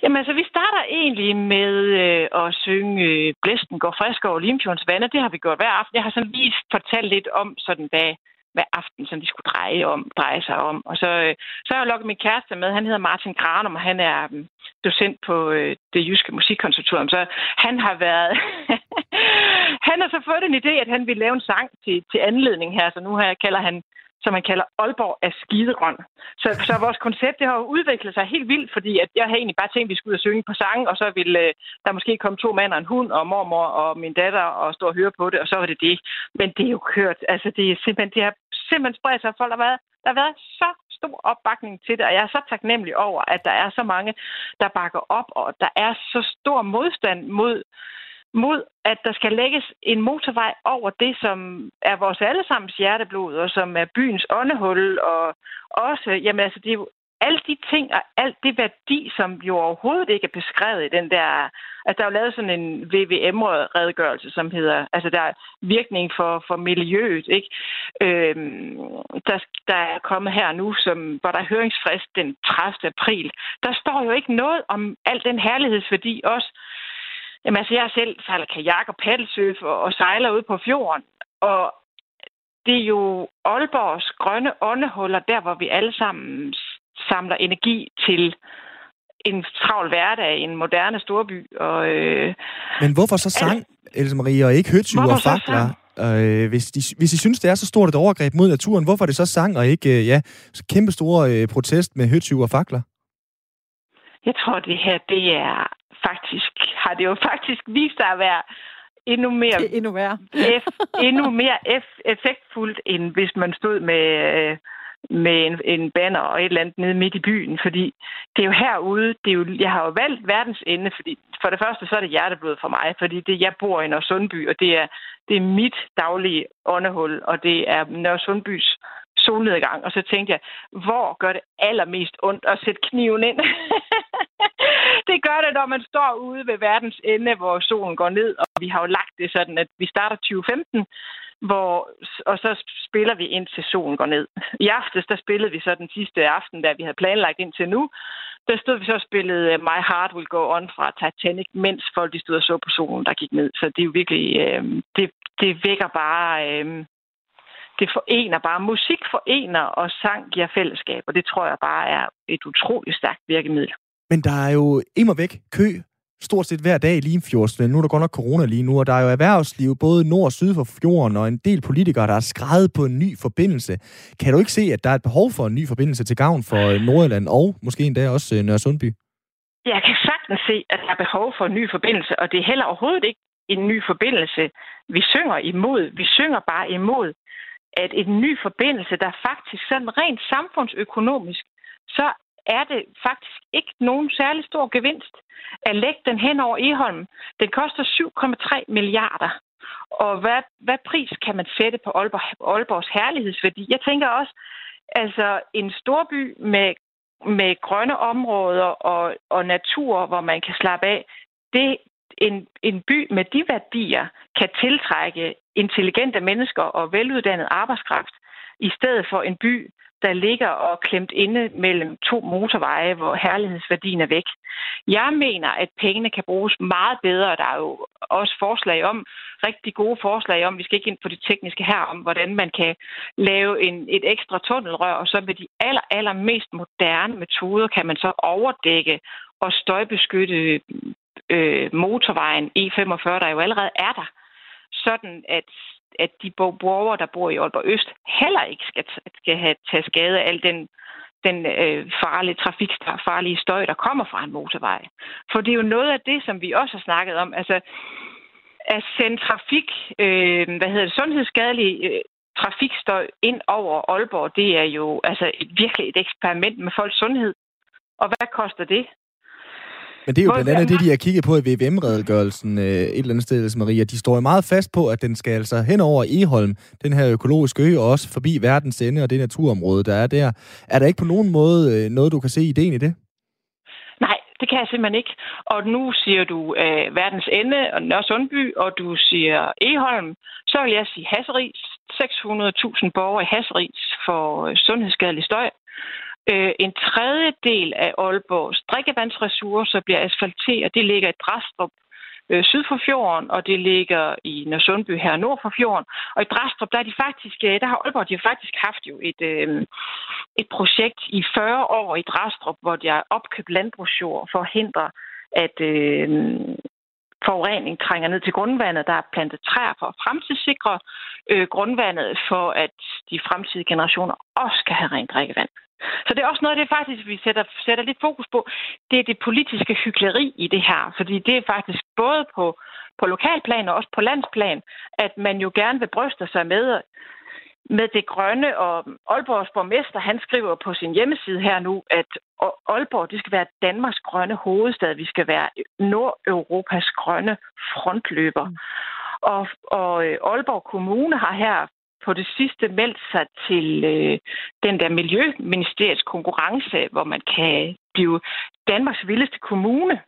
Speaker 7: Jamen altså, vi starter egentlig med øh, at synge øh, Blæsten går frisk over Limfjordens vand, og det har vi gjort hver aften. Jeg har sådan lige fortalt lidt om, sådan hvad, hver aften som de skulle dreje, om, dreje sig om. Og så, øh, så har jeg lukket min kæreste med. Han hedder Martin Granum, og han er øh, docent på øh, det jyske musikkonservatorium. Så han har været... *laughs* han har så fået en idé, at han ville lave en sang til, til anledning her, så nu her kalder han som man kalder Aalborg af skidegrøn. Så, så vores koncept det har jo udviklet sig helt vildt, fordi at jeg havde egentlig bare tænkt, at vi skulle ud og synge på sang, og så ville øh, der måske komme to mænd og en hund, og mormor og min datter, og stå og høre på det, og så var det det. Men det er jo kørt. Altså, det er simpelthen, det har simpelthen spredt sig. Folk har været, der har været så stor opbakning til det, og jeg er så taknemmelig over, at der er så mange, der bakker op, og der er så stor modstand mod mod, at der skal lægges en motorvej over det, som er vores allesammens hjerteblod, og som er byens åndehul, og også, jamen altså, det er jo alle de ting og alt det værdi, som jo overhovedet ikke er beskrevet i den der... Altså, der er jo lavet sådan en VVM-redegørelse, som hedder... Altså, der er virkning for, for miljøet, ikke? Øhm, der, der er kommet her nu, som, hvor der er høringsfrist den 30. april. Der står jo ikke noget om al den herlighedsværdi også, Jamen altså, jeg selv sejler kajak og paddelsurf og, og sejler ud på fjorden. Og det er jo Aalborgs grønne åndehuller, der hvor vi alle sammen samler energi til en travl hverdag i en moderne storby. Og, øh,
Speaker 1: Men hvorfor så sang, Else Marie, og ikke høtyve og fakler? Øh, hvis, de, hvis I synes, det er så stort et overgreb mod naturen, hvorfor er det så sang og ikke øh, ja, så kæmpe store øh, protest med høtyve og fakler?
Speaker 7: jeg tror, det her, det er faktisk, har det jo faktisk vist sig at være endnu mere
Speaker 2: er endnu værre.
Speaker 7: F, endnu mere F, effektfuldt, end hvis man stod med, øh, med en, en banner og et eller andet nede midt i byen. Fordi det er jo herude, det er jo, jeg har jo valgt verdens ende, fordi for det første så er det hjerteblod for mig, fordi det, jeg bor i Nørresundby, og det er, det er mit daglige åndehul, og det er Nørresundbys solnedgang, og så tænkte jeg, hvor gør det allermest ondt at sætte kniven ind? *laughs* det gør det, når man står ude ved verdens ende, hvor solen går ned, og vi har jo lagt det sådan, at vi starter 2015, hvor, og så spiller vi ind til solen går ned. I aftes, der spillede vi så den sidste aften, der vi havde planlagt indtil nu. Der stod vi så og spillede øh, My Heart Will Go On fra Titanic, mens folk de stod og så på solen, der gik ned. Så det er jo virkelig, øh, det, det vækker bare, øh, det forener bare. Musik forener, og sang giver fællesskab, og det tror jeg bare er et utroligt stærkt virkemiddel.
Speaker 1: Men der er jo imod væk kø stort set hver dag i Limfjordsven. Nu er der godt nok corona lige nu, og der er jo erhvervsliv både nord og syd for fjorden, og en del politikere, der er skrevet på en ny forbindelse. Kan du ikke se, at der er et behov for en ny forbindelse til gavn for øh, Nordjylland og måske endda også øh, Nørresundby?
Speaker 7: Jeg kan sagtens se, at der er behov for en ny forbindelse, og det er heller overhovedet ikke en ny forbindelse, vi synger imod. Vi synger bare imod, at en ny forbindelse, der faktisk sådan rent samfundsøkonomisk, så er det faktisk ikke nogen særlig stor gevinst at lægge den hen over Eholm. Den koster 7,3 milliarder. Og hvad, hvad pris kan man sætte på Aalborg, Aalborgs herlighedsværdi? Jeg tænker også, altså en storby med, med grønne områder og, og natur, hvor man kan slappe af, det, en, en by med de værdier kan tiltrække intelligente mennesker og veluddannet arbejdskraft, i stedet for en by, der ligger og klemt inde mellem to motorveje, hvor herlighedsværdien er væk. Jeg mener, at pengene kan bruges meget bedre. Der er jo også forslag om, rigtig gode forslag om, vi skal ikke ind på det tekniske her, om hvordan man kan lave en, et ekstra tunnelrør, og så med de aller, aller mest moderne metoder kan man så overdække og støjbeskytte øh, motorvejen E45, der jo allerede er der, sådan at at de borgere, der bor i Aalborg Øst, heller ikke skal, skal have tage skade af al den, den øh, farlige trafik, farlige støj, der kommer fra en motorvej. For det er jo noget af det, som vi også har snakket om. Altså, at sende trafik, øh, hvad hedder det, sundhedsskadelig øh, trafikstøj ind over Aalborg, det er jo altså et, virkelig et eksperiment med folks sundhed. Og hvad koster det?
Speaker 1: Men det er jo blandt andet det, de har kigget på i VVM-redegørelsen øh, et eller andet sted, Maria. De står jo meget fast på, at den skal altså hen over Eholm, den her økologiske ø, og også forbi verdens ende og det naturområde, der er der. Er der ikke på nogen måde øh, noget, du kan se ideen i det?
Speaker 7: Nej, det kan jeg simpelthen ikke. Og nu siger du øh, verdens ende og Nørre Sundby, og du siger Eholm. Så vil jeg sige Hasseris. 600.000 borgere i Hasseris for øh, sundhedsskadelig støj. Øh, en tredjedel af Aalborgs drikkevandsressourcer bliver asfalteret. Det ligger i Drastrup øh, syd for fjorden, og det ligger i Nørresundby her nord for fjorden. Og i Drastrup, der, er de faktisk, øh, der har Aalborg de har faktisk haft jo et, øh, et projekt i 40 år i Drastrup, hvor de har opkøbt landbrugsjord for at hindre, at øh, forurening trænger ned til grundvandet. Der er plantet træer for at fremtidssikre øh, grundvandet, for at de fremtidige generationer også skal have rent drikkevand. Så det er også noget det faktisk, vi sætter, sætter lidt fokus på. Det er det politiske hyggeleri i det her. Fordi det er faktisk både på, på lokalplan og også på landsplan, at man jo gerne vil bryste sig med, med det grønne. Og Aalborgs borgmester, han skriver på sin hjemmeside her nu, at Aalborg, det skal være Danmarks grønne hovedstad. Vi skal være Nordeuropas grønne frontløber. Mm. Og, og øh, Aalborg Kommune har her på det sidste meldt sig til øh, den der Miljøministeriets konkurrence, hvor man kan blive Danmarks vildeste kommune.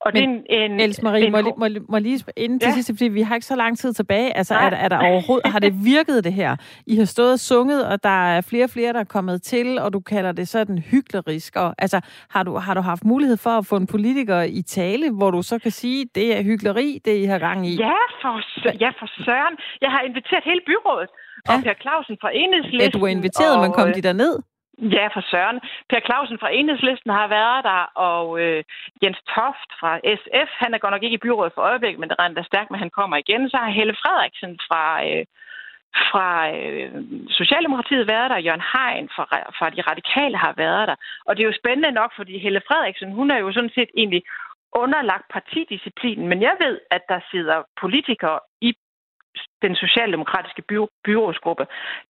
Speaker 2: Og Men, det er en, Else Marie, en, må, må, må lige inden til ja. sidst, fordi vi har ikke så lang tid tilbage. Altså, er, er der overhovedet, har det virket det her? I har stået og sunget, og der er flere og flere, der er kommet til, og du kalder det sådan hyklerisk. Og, altså, har du, har du haft mulighed for at få en politiker i tale, hvor du så kan sige, det er hykleri, det I har gang i?
Speaker 7: Ja, for, ja, for søren. Jeg har inviteret hele byrådet. Ja. Og Per Clausen fra Enhedslisten.
Speaker 2: Ja, du er inviteret, og, men kom de der ned?
Speaker 7: Ja, for Søren. Per Clausen fra Enhedslisten har været der, og øh, Jens Toft fra SF, han er godt nok ikke i byrådet for øjeblikket, men det regner stærkt med, at han kommer igen. Så har Helle Frederiksen fra, øh, fra øh, Socialdemokratiet været der, Jørgen Hein fra, fra De Radikale har været der. Og det er jo spændende nok, fordi Helle Frederiksen, hun er jo sådan set egentlig underlagt partidisciplinen, men jeg ved, at der sidder politikere i den socialdemokratiske by, byrådsgruppe,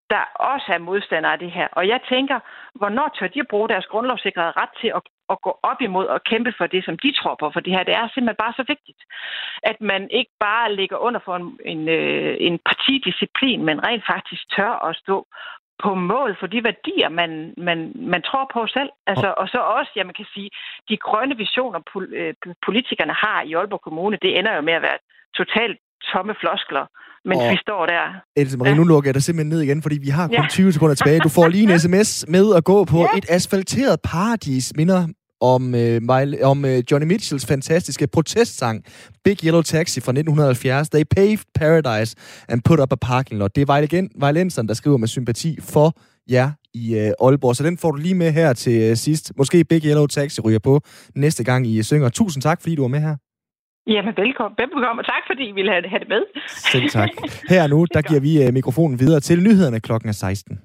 Speaker 7: der også er modstandere af det her. Og jeg tænker, hvornår tør de bruge deres grundlovssikrede ret til at, at gå op imod og kæmpe for det, som de tror på? For det her, det er simpelthen bare så vigtigt, at man ikke bare ligger under for en, en, øh, en partidisciplin, men rent faktisk tør at stå på mål for de værdier, man, man, man tror på selv. Altså, og så også, ja, man kan sige, de grønne visioner, øh, politikerne har i Aalborg Kommune, det ender jo med at være totalt tomme floskler, mens og vi står der.
Speaker 1: Else Marie, ja. nu lukker jeg dig simpelthen ned igen, fordi vi har kun ja. 20 sekunder tilbage. Du får lige en sms med at gå på ja. et asfalteret paradis, minder om, øh, Miley, om øh, Johnny Mitchells fantastiske protestsang Big Yellow Taxi fra 1970. They paved paradise and put up a parking lot. Det er Vejlenseren, der skriver med sympati for jer i øh, Aalborg. Så den får du lige med her til øh, sidst. Måske Big Yellow Taxi ryger på næste gang I synger. Tusind tak, fordi du var med her.
Speaker 7: Jamen, velkommen. Velkommen, og tak fordi I ville have, det med.
Speaker 1: Selv tak. *laughs* Her nu, der giver vi uh, mikrofonen videre til nyhederne klokken 16.